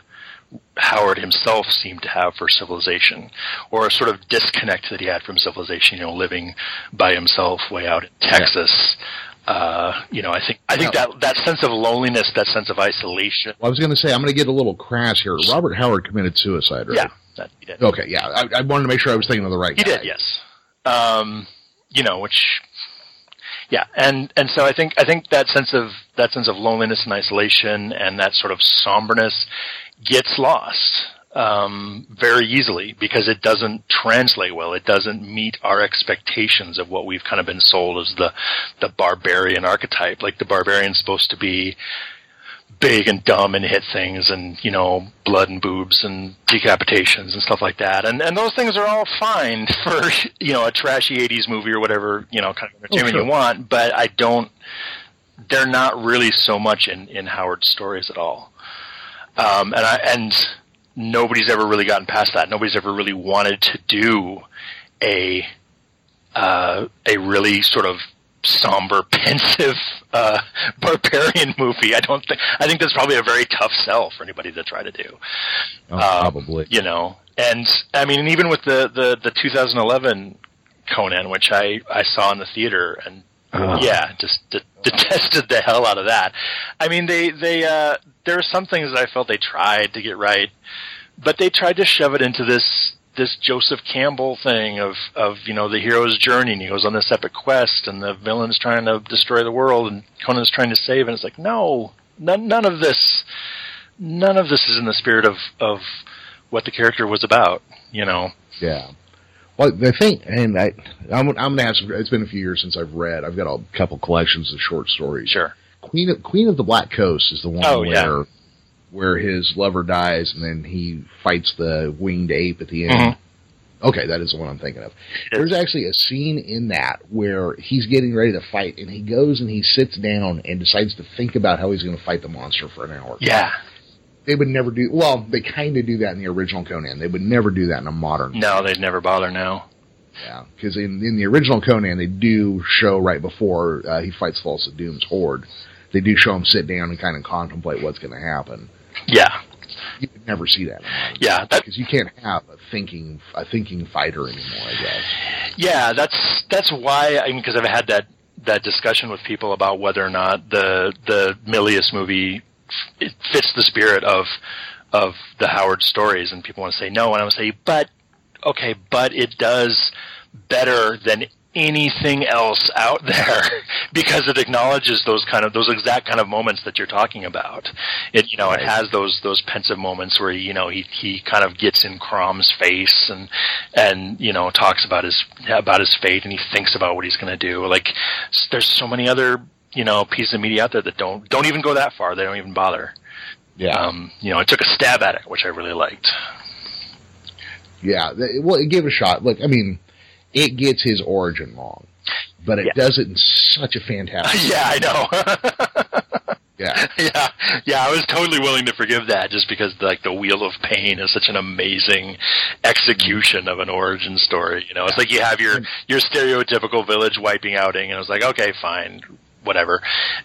Howard himself seemed to have for civilization, or a sort of disconnect that he had from civilization. You know, living by himself way out in Texas. Yeah. Uh, you know, I think I think that that sense of loneliness, that sense of isolation. Well, I was going to say I'm going to get a little crass here. Robert Howard committed suicide, right? Yeah, that, he did. Okay, yeah, I, I, wanted to make sure I was thinking of the right. He guy. did, yes. Um, you know, which yeah, and and so I think I think that sense of that sense of loneliness and isolation and that sort of somberness gets lost um, very easily because it doesn't translate well. It doesn't meet our expectations of what we've kind of been sold as the the barbarian archetype. Like the barbarian's supposed to be big and dumb and hit things and you know blood and boobs and decapitations and stuff like that. And and those things are all fine for you know a trashy 80s movie or whatever you know kind of entertainment oh, sure. you want but i don't they're not really so much in in howard's stories at all. Um and i and nobody's ever really gotten past that. Nobody's ever really wanted to do a uh a really sort of somber, pensive uh, barbarian movie. I don't think. I think that's probably a very tough sell for anybody to try to do. Oh, um, probably, you know. And I mean, even with the the the 2011 Conan, which I I saw in the theater, and uh. yeah, just de- detested the hell out of that. I mean, they they uh, there are some things that I felt they tried to get right, but they tried to shove it into this this Joseph Campbell thing of of you know the hero's journey and he goes on this epic quest and the villain's trying to destroy the world and Conan's trying to save and it's like no none none of this none of this is in the spirit of of what the character was about you know? Yeah. Well the thing and I I'm, I'm gonna have some, it's been a few years since I've read I've got a couple collections of short stories. Sure. Queen of Queen of the Black Coast is the one oh, where yeah where his lover dies and then he fights the winged ape at the end. Mm-hmm. Okay, that is the one I'm thinking of. There's actually a scene in that where he's getting ready to fight and he goes and he sits down and decides to think about how he's going to fight the monster for an hour. Yeah. They would never do, well, they kind of do that in the original Conan. They would never do that in a modern. No, they'd never bother now. Yeah, because in, in the original Conan, they do show right before uh, he fights Thulsa Doom's horde, they do show him sit down and kind of contemplate what's going to happen. Yeah. You could never see that. Yeah, because you can't have a thinking a thinking fighter anymore. I guess. Yeah, that's that's why. I mean, because I've had that that discussion with people about whether or not the the Milius movie it fits the spirit of of the Howard stories, and people want to say no, and I would say, but okay, but it does better than anything else out there because it acknowledges those kind of those exact kind of moments that you're talking about. It you know Right. it has those those pensive moments where you know he he kind of gets in Crom's face and and you know talks about his about his fate and he thinks about what he's going to do. Like there's so many other you know pieces of media out there that don't don't even go that far. They don't even bother. Yeah, Um, you know, it took a stab at it, which I really liked. yeah. Well, it gave it a shot. Look, I mean, it gets his origin wrong, but it Yeah. does it in such a fantastic. yeah, I know. Yeah, yeah, yeah, I was totally willing to forgive that just because like the Wheel of Pain is such an amazing execution of an origin story. You know, it's like you have your your stereotypical village wiping outing, and I was like, okay, fine, whatever.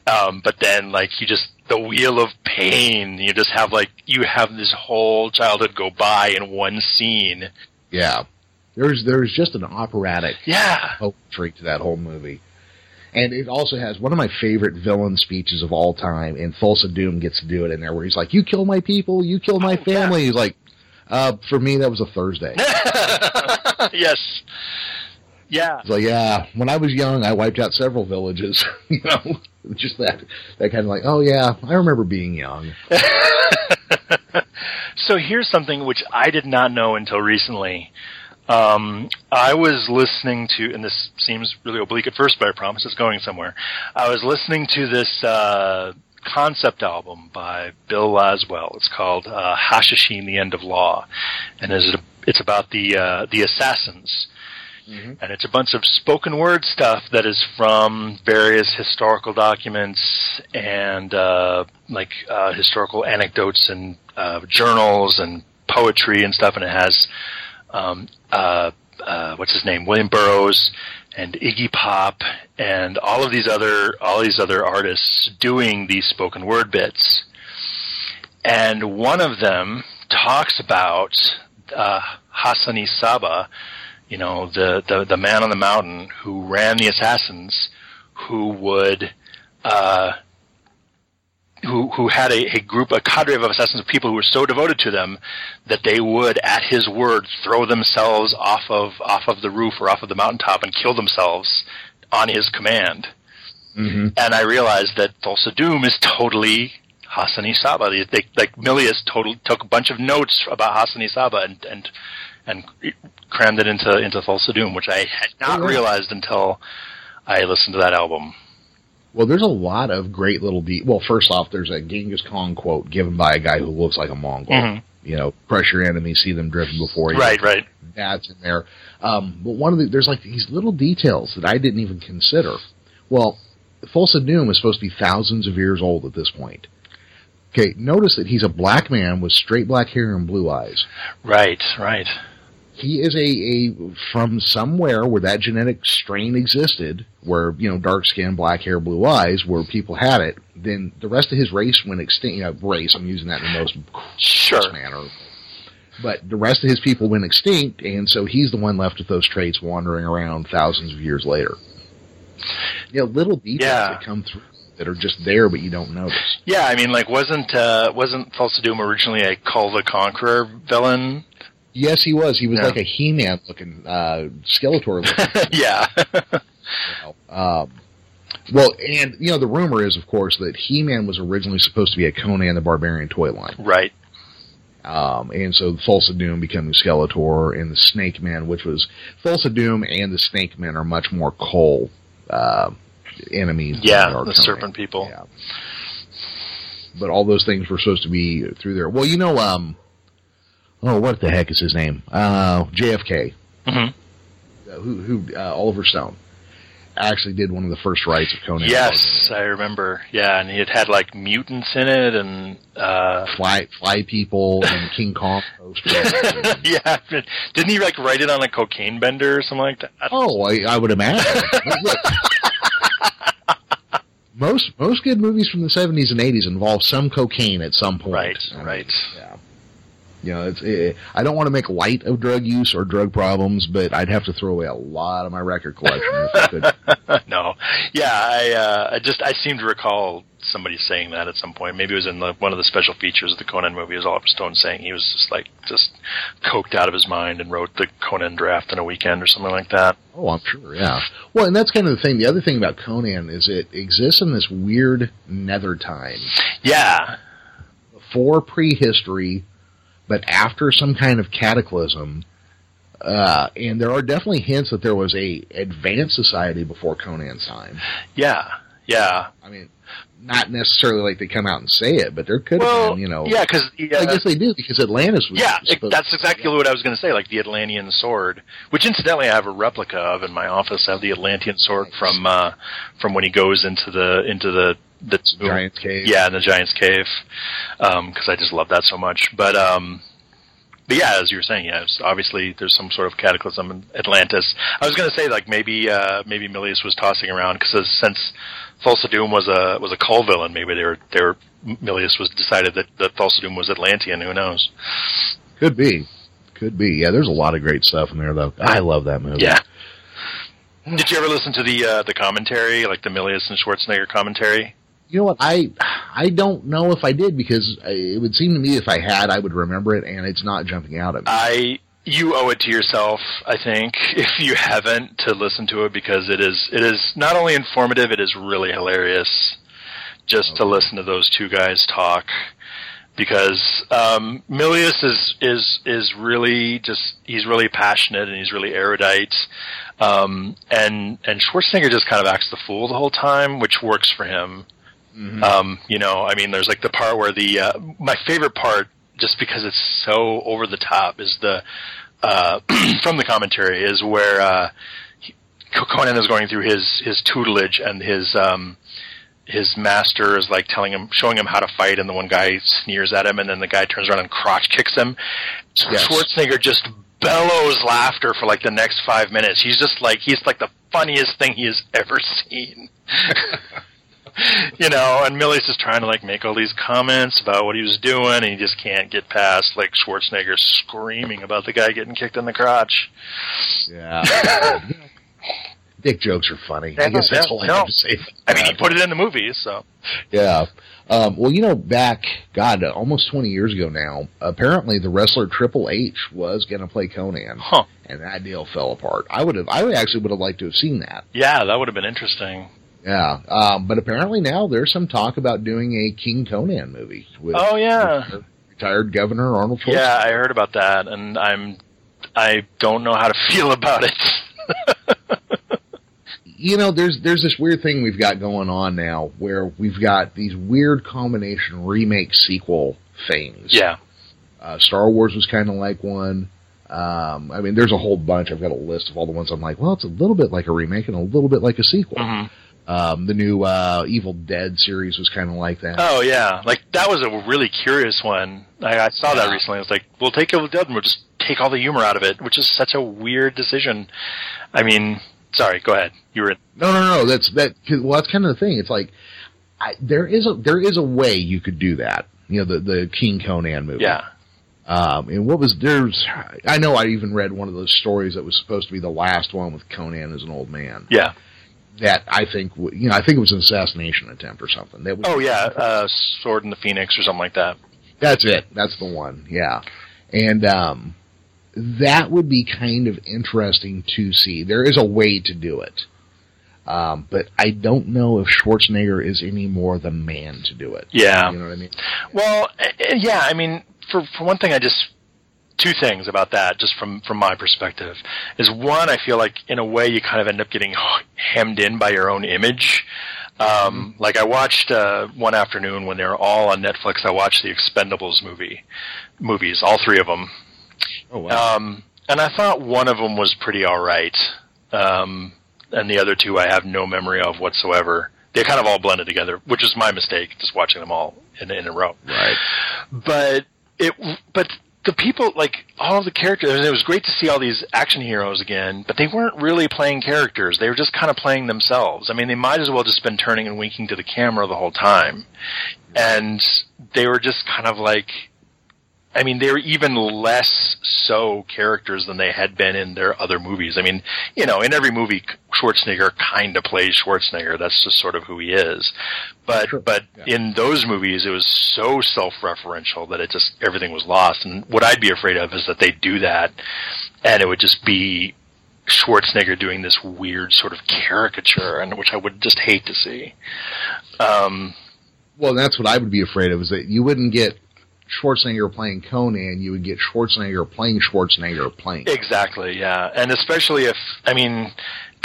Um, but then like you just the Wheel of Pain, you just have like you have this whole childhood go by in one scene. yeah. There's there's just an operatic Yeah, poetry to that whole movie. And it also has one of my favorite villain speeches of all time, and Thulsa Doom gets to do it in there, where he's like, "You kill my people, you kill my Oh, yeah. family." He's like, uh, "For me, that was a Thursday." yes, yeah. He's like, "Yeah, when I was young, I wiped out several villages." you know, just that that kind of like, "Oh yeah, I remember being young." so here's something which I did not know until recently. Um, I was listening to, and this seems really oblique at first, but I promise it's going somewhere. I was listening to this uh, concept album by Bill Laswell. It's called uh, Hashisheen: The End of Law, and it's about the uh, the assassins and it's a bunch of spoken word stuff that is from various historical documents and uh, like uh, historical anecdotes and uh, journals and poetry and stuff. And it has um, uh, uh, what's his name, William Burroughs and Iggy Pop and all of these other all these other artists doing these spoken word bits. And one of them talks about uh, Hassan-i Sabbah, you know, the, the, the man on the mountain who ran the assassins, who would, uh, who, who had a, a group, a cadre of assassins of people who were so devoted to them that they would, at his word, throw themselves off of, off of the roof or off of the mountaintop and kill themselves on his command. Mm-hmm. And I realized that Thulsa Doom is totally Hassan-i Sabbah. They, they, like Milius total, took a bunch of notes about Hassan-i Sabbah and, and, and crammed it into, into Thulsa Doom, which I had not yeah. realized until I listened to that album. Well, there's a lot of great little de- Well, first off, there's a Genghis Khan quote given by a guy who looks like a Mongol. Mhm. You know, crush your enemies, see them driven before you. Right, right. That's in there. Um, but one of the there's like these little details that I didn't even consider. Well, Thulsa Doom is supposed to be thousands of years old at this point. Okay, notice that he's a black man with straight black hair and blue eyes. Right, right. He is a, a from somewhere where that genetic strain existed, where you know dark skin, black hair, blue eyes, where people had it. Then the rest of his race went extinct. You know, race. I'm using that in the most Sure. manner. But the rest of his people went extinct, and so he's the one left with those traits wandering around thousands of years later. You know, little details Yeah. that come through that are just there, but you don't notice. Yeah, I mean, like, wasn't, uh, wasn't Thulsa Doom originally a Kull the Conqueror villain? Yes, he was. He was Yeah. like a He-Man looking, uh, Skeletor looking. yeah. Um, well, and you know, the rumor is, of course, that He-Man was originally supposed to be a Conan the Barbarian toy line, right. um, and so Thulsa Doom becoming Skeletor, and the Snake Man, which was Thulsa Doom and the Snake Man are much more Kull uh, enemies. Yeah, the Conan. serpent people. Yeah. But all those things were supposed to be through there. Well, you know, um, oh, what the heck is his name? Uh, JFK, hmm uh, who, who uh, Oliver Stone, actually did one of the first rights of Conan. Yes, I remember. Yeah, and it had like mutants in it, and uh, fly fly people and King Kong posters. yeah, didn't he like write it on a cocaine bender or something like that? oh, I, I would imagine. Most most good movies from the seventies and eighties involve some cocaine at some point. Right, I mean, right. Yeah. You know, it's, eh, I don't want to make light of drug use or drug problems, but I'd have to throw away a lot of my record collection if I could. no, yeah, I uh, I just I seem to recall somebody saying that at some point. Maybe it was in the, one of the special features of the Conan movie. It was Oliver Stone saying he was just like just coked out of his mind and wrote the Conan draft in a weekend or something like that. Oh, I'm sure. Yeah. Well, and that's kind of the thing. The other thing about Conan is it exists in this weird nether time. Yeah. Before prehistory, but after some kind of cataclysm. Uh, and there are definitely hints that there was a advanced society before Conan's time. Yeah, yeah. I mean, not necessarily like they come out and say it, but there could well, have been, you know. Yeah, because yeah, I guess they do because Atlantis was. Yeah, it, that's exactly what I was going to say. Like the Atlantean sword, which incidentally I have a replica of in my office. I have the Atlantean sword nice. from uh, from when he goes into the into the the Giant's Cave. Yeah, in the Giant's Cave, because um, I just love that so much. But um, but yeah, as you were saying, yeah, obviously there's some sort of cataclysm in Atlantis. I was going to say like maybe uh, maybe Milius was tossing around because since Thulsa Doom was a was a Kull villain, maybe they were they were Milius was decided that that Thulsa Doom was Atlantean. Who knows? Could be, could be. Yeah, there's a lot of great stuff in there though. I love that movie. Yeah. Did you ever listen to the uh, the commentary, like the Milius and Schwarzenegger commentary? You know what? I I don't know if I did because it would seem to me if I had, I would remember it, and it's not jumping out at me. I you owe it to yourself, I think, if you haven't to listen to it because it is it is not only informative, it is really hilarious just okay. to listen to those two guys talk because um, Milius is is is really just he's really passionate and he's really erudite, um, and and Schwarzenegger just kind of acts the fool the whole time, which works for him. Mm-hmm. Um, you know, I mean, there's like the part where the uh, my favorite part, just because it's so over the top, is the uh, from the commentary is where uh, he, Conan is going through his his tutelage and his um, his master is like telling him, showing him how to fight, and the one guy sneers at him, and then the guy turns around and crotch kicks him. Yes. Schwarzenegger just bellows laughter for like the next five minutes. He's just like he's like the funniest thing he has ever seen. you know, and Milius just trying to like make all these comments about what he was doing, and he just can't get past like Schwarzenegger screaming about the guy getting kicked in the crotch. Yeah. Dick jokes are funny. I guess that's all I have to say. I mean, he put it in the movies, so. Yeah. Um, well, you know, back, God, almost 20 years ago now, apparently the wrestler Triple H was going to play Conan. Huh. And that deal fell apart. I would have, I actually would have liked to have seen that. Yeah, that would have been interesting. Yeah, um, but apparently now there's some talk about doing a King Conan movie. With, oh yeah, retired Governor Arnold Schwarzenegger. Yeah, I heard about that, and I'm I don't know how to feel about it. you know, there's there's this weird thing we've got going on now where we've got these weird combination remake sequel things. Yeah, uh, Star Wars was kind of like one. Um, I mean, there's a whole bunch. I've got a list of all the ones I'm like, well, it's a little bit like a remake and a little bit like a sequel. Mm-hmm. Um, the new uh, Evil Dead series was kind of like that. Oh yeah, like that was a really curious one. I, I saw that recently. I was like, we'll take Evil Dead and we'll just take all the humor out of it, which is such a weird decision. I mean, sorry, go ahead. You were no, no, no. That's that. Well, that's kind of the thing. It's like I, there is a there is a way you could do that. You know, the the King Conan movie. Yeah. Um, and what was there's I know I even read one of those stories that was supposed to be the last one with Conan as an old man. Yeah that I think you know I think it was an assassination attempt or something. That was, oh yeah, uh, Sword in the Phoenix or something like that. That's it. That's the one. Yeah, and um, that would be kind of interesting to see. There is a way to do it, um, but I don't know if Schwarzenegger is any more the man to do it. Yeah, you know what I mean. Well, eh, eh, yeah. I mean, for for one thing, I just two things about that, just from from my perspective, is one, I feel like in a way you kind of end up getting hemmed in by your own image. Um, mm-hmm. like I watched uh, one afternoon when they were all on Netflix. I watched the Expendables movie, movies, all three of them. Oh wow! Um, and I thought one of them was pretty all right, um, and the other two I have no memory of whatsoever. They kind of all blended together, which is my mistake, just watching them all in, in a row. Right. But it, but the people like all the characters it was great to see all these action heroes again but they weren't really playing characters. They were just kind of playing themselves. I mean they might as well just been turning and winking to the camera the whole time. And they were just kind of like I mean, they're even less so characters than they had been in their other movies. I mean, you know, in every movie, Schwarzenegger kind of plays Schwarzenegger. That's just sort of who he is. But sure. but yeah. in those movies, it was so self-referential that it just everything was lost. And what I'd be afraid of is that they do that, and it would just be Schwarzenegger doing this weird sort of caricature, and which I would just hate to see. Um, well, that's what I would be afraid of is that you wouldn't get Schwarzenegger playing Conan, you would get Schwarzenegger playing Schwarzenegger playing. Exactly, yeah, and especially if I mean,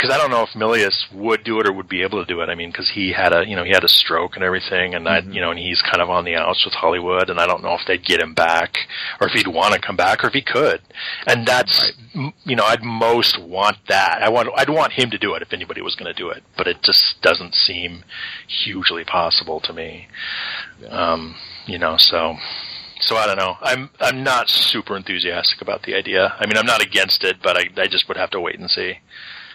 because I don't know if Milius would do it or would be able to do it. I mean, because he had a you know he had a stroke and everything, and mm-hmm. I you know and he's kind of on the outs with Hollywood, and I don't know if they'd get him back or if he'd want to come back or if he could. And that's right. you know I'd most want that. I want I'd want him to do it if anybody was going to do it, but it just doesn't seem hugely possible to me. Yeah. Um, you know, so so I don't know. I'm I'm not super enthusiastic about the idea. I mean, I'm not against it, but I I just would have to wait and see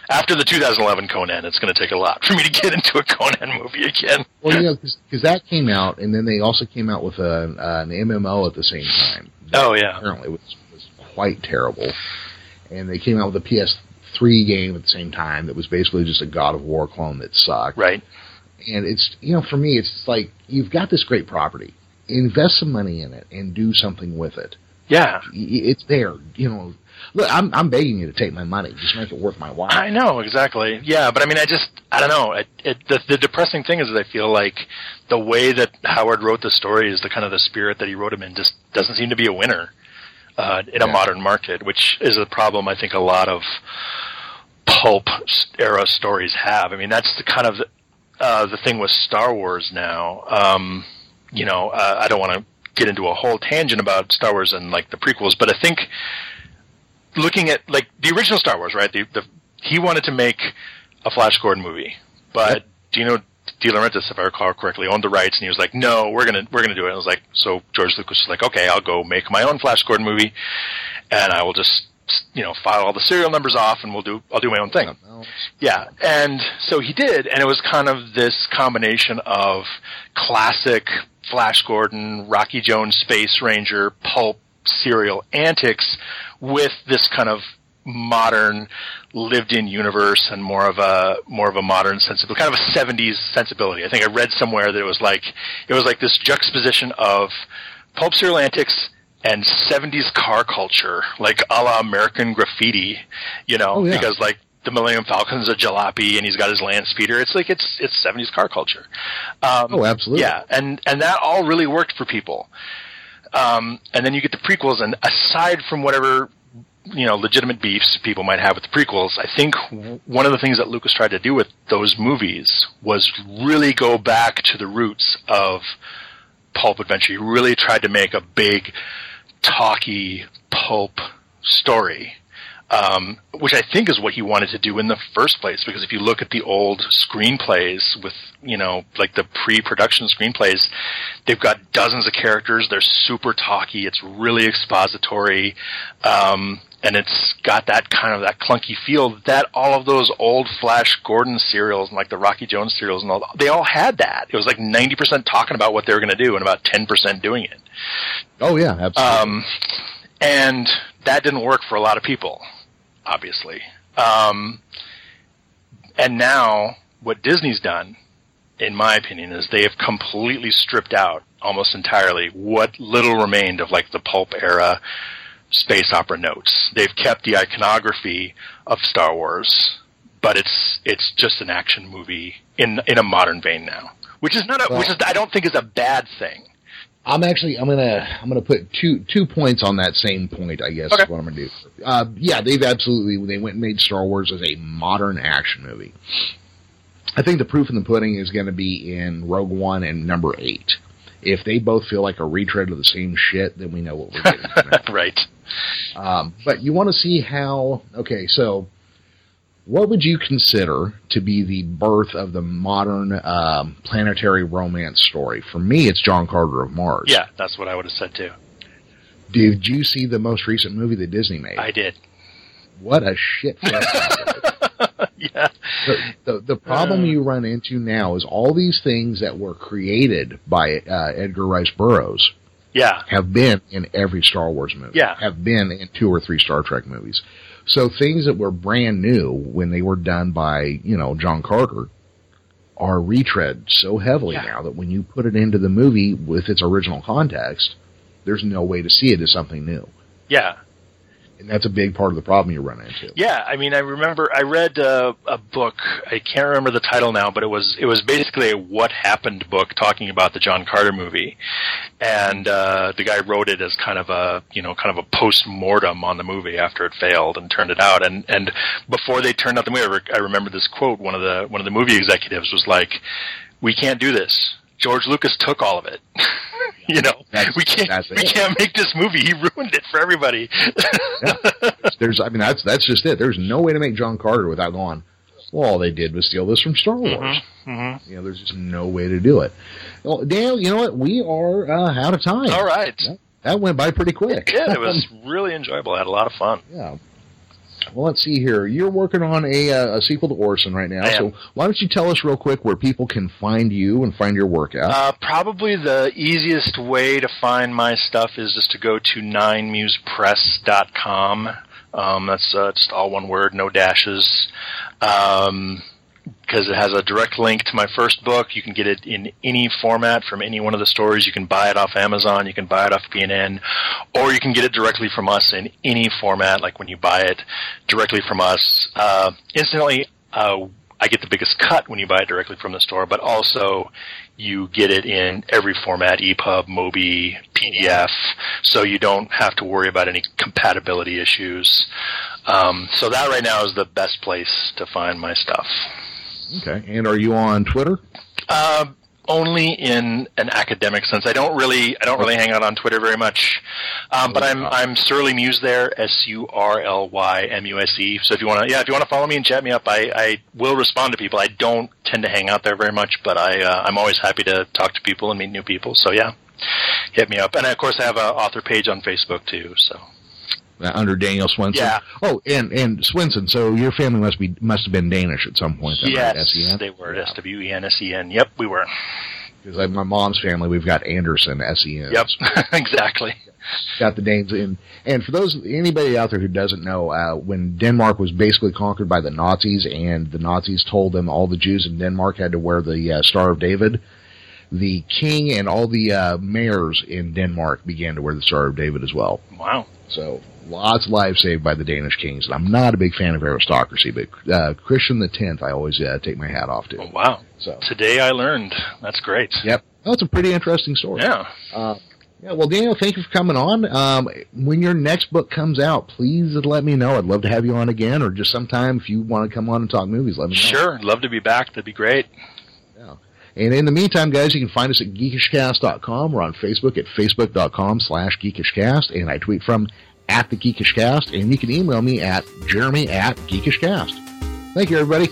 after the 2011 Conan, it's going to take a lot for me to get into a Conan movie again. Well, you know, because that came out, and then they also came out with a, uh, an MMO at the same time. Oh yeah, apparently was, was quite terrible. And they came out with a PS3 game at the same time that was basically just a God of War clone that sucked. Right. And it's you know, for me, it's like you've got this great property, invest some money in it, and do something with it. Yeah, it's there. You know, Look, I'm I'm begging you to take my money. Just make it worth my while. I know exactly. Yeah, but I mean, I just I don't know. It, it, the the depressing thing is that I feel like the way that Howard wrote the story is the kind of the spirit that he wrote him in just doesn't seem to be a winner uh, in a modern market, which is a problem I think a lot of pulp era stories have. I mean, that's the kind of uh, the thing with Star Wars now. Um, you know, uh, I don't want to get into a whole tangent about Star Wars and like the prequels, but I think looking at like the original Star Wars, right? The, the he wanted to make a Flash Gordon movie, but yep. Dino De Laurentiis, if I recall correctly, owned the rights, and he was like, "No, we're gonna we're gonna do it." And I was like, so George Lucas was like, "Okay, I'll go make my own Flash Gordon movie, and I will just." you know, file all the serial numbers off, and we'll do. I'll do my own thing. Yeah, and so he did, and it was kind of this combination of classic Flash Gordon, Rocky Jones, Space Ranger, pulp serial antics with this kind of modern lived in universe and more of a more of a modern sensibility kind of a 70s sensibility i think i read somewhere that it was like it was like this juxtaposition of pulp serial antics and 70s car culture like a la american graffiti you know oh, yeah. because like the Millennium Falcon's a jalopy, and he's got his land speeder. It's like it's it's seventies car culture. Um, oh, absolutely. Yeah, and and that all really worked for people. Um, and then you get the prequels, and aside from whatever you know legitimate beefs people might have with the prequels, I think one of the things that Lucas tried to do with those movies was really go back to the roots of pulp adventure. He really tried to make a big, talky pulp story um, which I think is what he wanted to do in the first place. Because if you look at the old screenplays with, you know, like the pre-production screenplays, they've got dozens of characters. They're super talky. It's really expository, um, and it's got that kind of that clunky feel that all of those old Flash Gordon serials and like the Rocky Jones serials and all they all had that. It was like ninety percent talking about what they were going to do and about ten percent doing it. Oh yeah, absolutely. Um, and that didn't work for a lot of people obviously. Um, and now, what Disney's done, in my opinion, is they have completely stripped out almost entirely what little remained of like the pulp era space opera notes. They've kept the iconography of Star Wars, but it's it's just an action movie in in a modern vein now, which is not a, which is I don't think is a bad thing. I'm actually I'm gonna I'm gonna put two two points on that same point. I guess okay. is what I'm gonna do. Uh, yeah, they've absolutely they went and made Star Wars as a modern action movie. I think the proof in the pudding is going to be in Rogue One and Number Eight. If they both feel like a retread of the same shit, then we know what we're getting. right. Um, but you want to see how? Okay, so what would you consider to be the birth of the modern um, planetary romance story? For me, it's John Carter of Mars. Yeah, that's what I would have said too. Did you see the most recent movie that Disney made? I did. What a shit yeah. The, the, the problem uh, you run into now is all these things that were created by uh, Edgar Rice Burroughs Yeah. have been in every Star Wars movie. Yeah. Have been in two or three Star Trek movies. So things that were brand new when they were done by, you know, John Carter are retread so heavily Yeah. now that when you put it into the movie with its original context, there's no way to see it as something new. Yeah. And that's a big part of the problem you run into. Yeah, I mean, I remember I read uh, a book. I can't remember the title now, but it was it was basically a what happened book talking about the John Carter movie, and uh, the guy wrote it as kind of a you know kind of a post mortem on the movie after it failed and turned it out. And and before they turned out the movie, I, re- I remember this quote. One of the one of the movie executives was like, "We can't do this. George Lucas took all of it." You know, That's- we can't we it. can't make this movie. He ruined it for everybody. There's, I mean, that's that's just it. There's no way to make John Carter without going. Well, all they did was steal this from Star Wars. mm-hmm. You know, there's just no way to do it. Well, Dale, you know what? We are uh, out of time. All right. That went by pretty It quick. did. It was really enjoyable. I had a lot of fun. yeah. Well, let's see here. You're working on a, uh, a sequel to Orison right now. So why don't you tell us real quick where people can find you and find your work out? Uh, probably the easiest way to find my stuff is just to go to ninemusepress.com. Um, that's uh, just all one word, no dashes. Um, because it has a direct link to my first book. You can get it in any format from any one of the stores. You can buy it off Amazon. You can buy it off PNN, or you can get it directly from us in any format. Like when you buy it directly from us, uh, instantly, uh, I get the biggest cut when you buy it directly from the store. But also, you get it in every format: EPUB, Mobi, PDF. So you don't have to worry about any compatibility issues. Um, so that right now is the best place to find my stuff. Okay. And are you on Twitter? Uh, only in an academic sense. I don't really, I don't really hang out on Twitter very much. Um, but I'm, I'm Surly Muse there, S U R L Y M U S E. So if you want to, yeah, if you want to follow me and chat me up, I, I will respond to people. I don't tend to hang out there very much, but I, uh, I'm always happy to talk to people and meet new people. So yeah, hit me up. And of course, I have an author page on Facebook too. So Uh, under Daniel Swensen. Yeah. Oh, and and Swensen. So your family must be must have been Danish at some point. Then, right? yes, S-E-N? they were S W E N S E N. Yep, we were. Because like my mom's family, we've got Andersen, S-E-N. Yep, exactly. got the Danes in. And for those anybody out there who doesn't know, uh, when Denmark was basically conquered by the Nazis, and the Nazis told them all the Jews in Denmark had to wear the uh, Star of David, the king and all the uh, mayors in Denmark began to wear the Star of David as well. Wow. So lots of lives saved by the Danish kings. And I'm not a big fan of aristocracy, but uh, Christian the Tenth, I always uh, take my hat off to. Oh, wow. So Today I learned. That's great. yep, that's a pretty interesting story. Yeah. Uh, yeah, well, Daniel, thank you for coming on. Um, when your next book comes out, please let me know. I'd love to have you on again, or just sometime if you want to come on and talk movies, let me know. Sure. Love to be back. That'd be great. Yeah. And in the meantime, guys, you can find us at geekishcast.com. We're on Facebook at facebook.com slash geekishcast, and I tweet from at the Geekish Cast, and you can email me at jeremy at geekishcast. Thank you, everybody.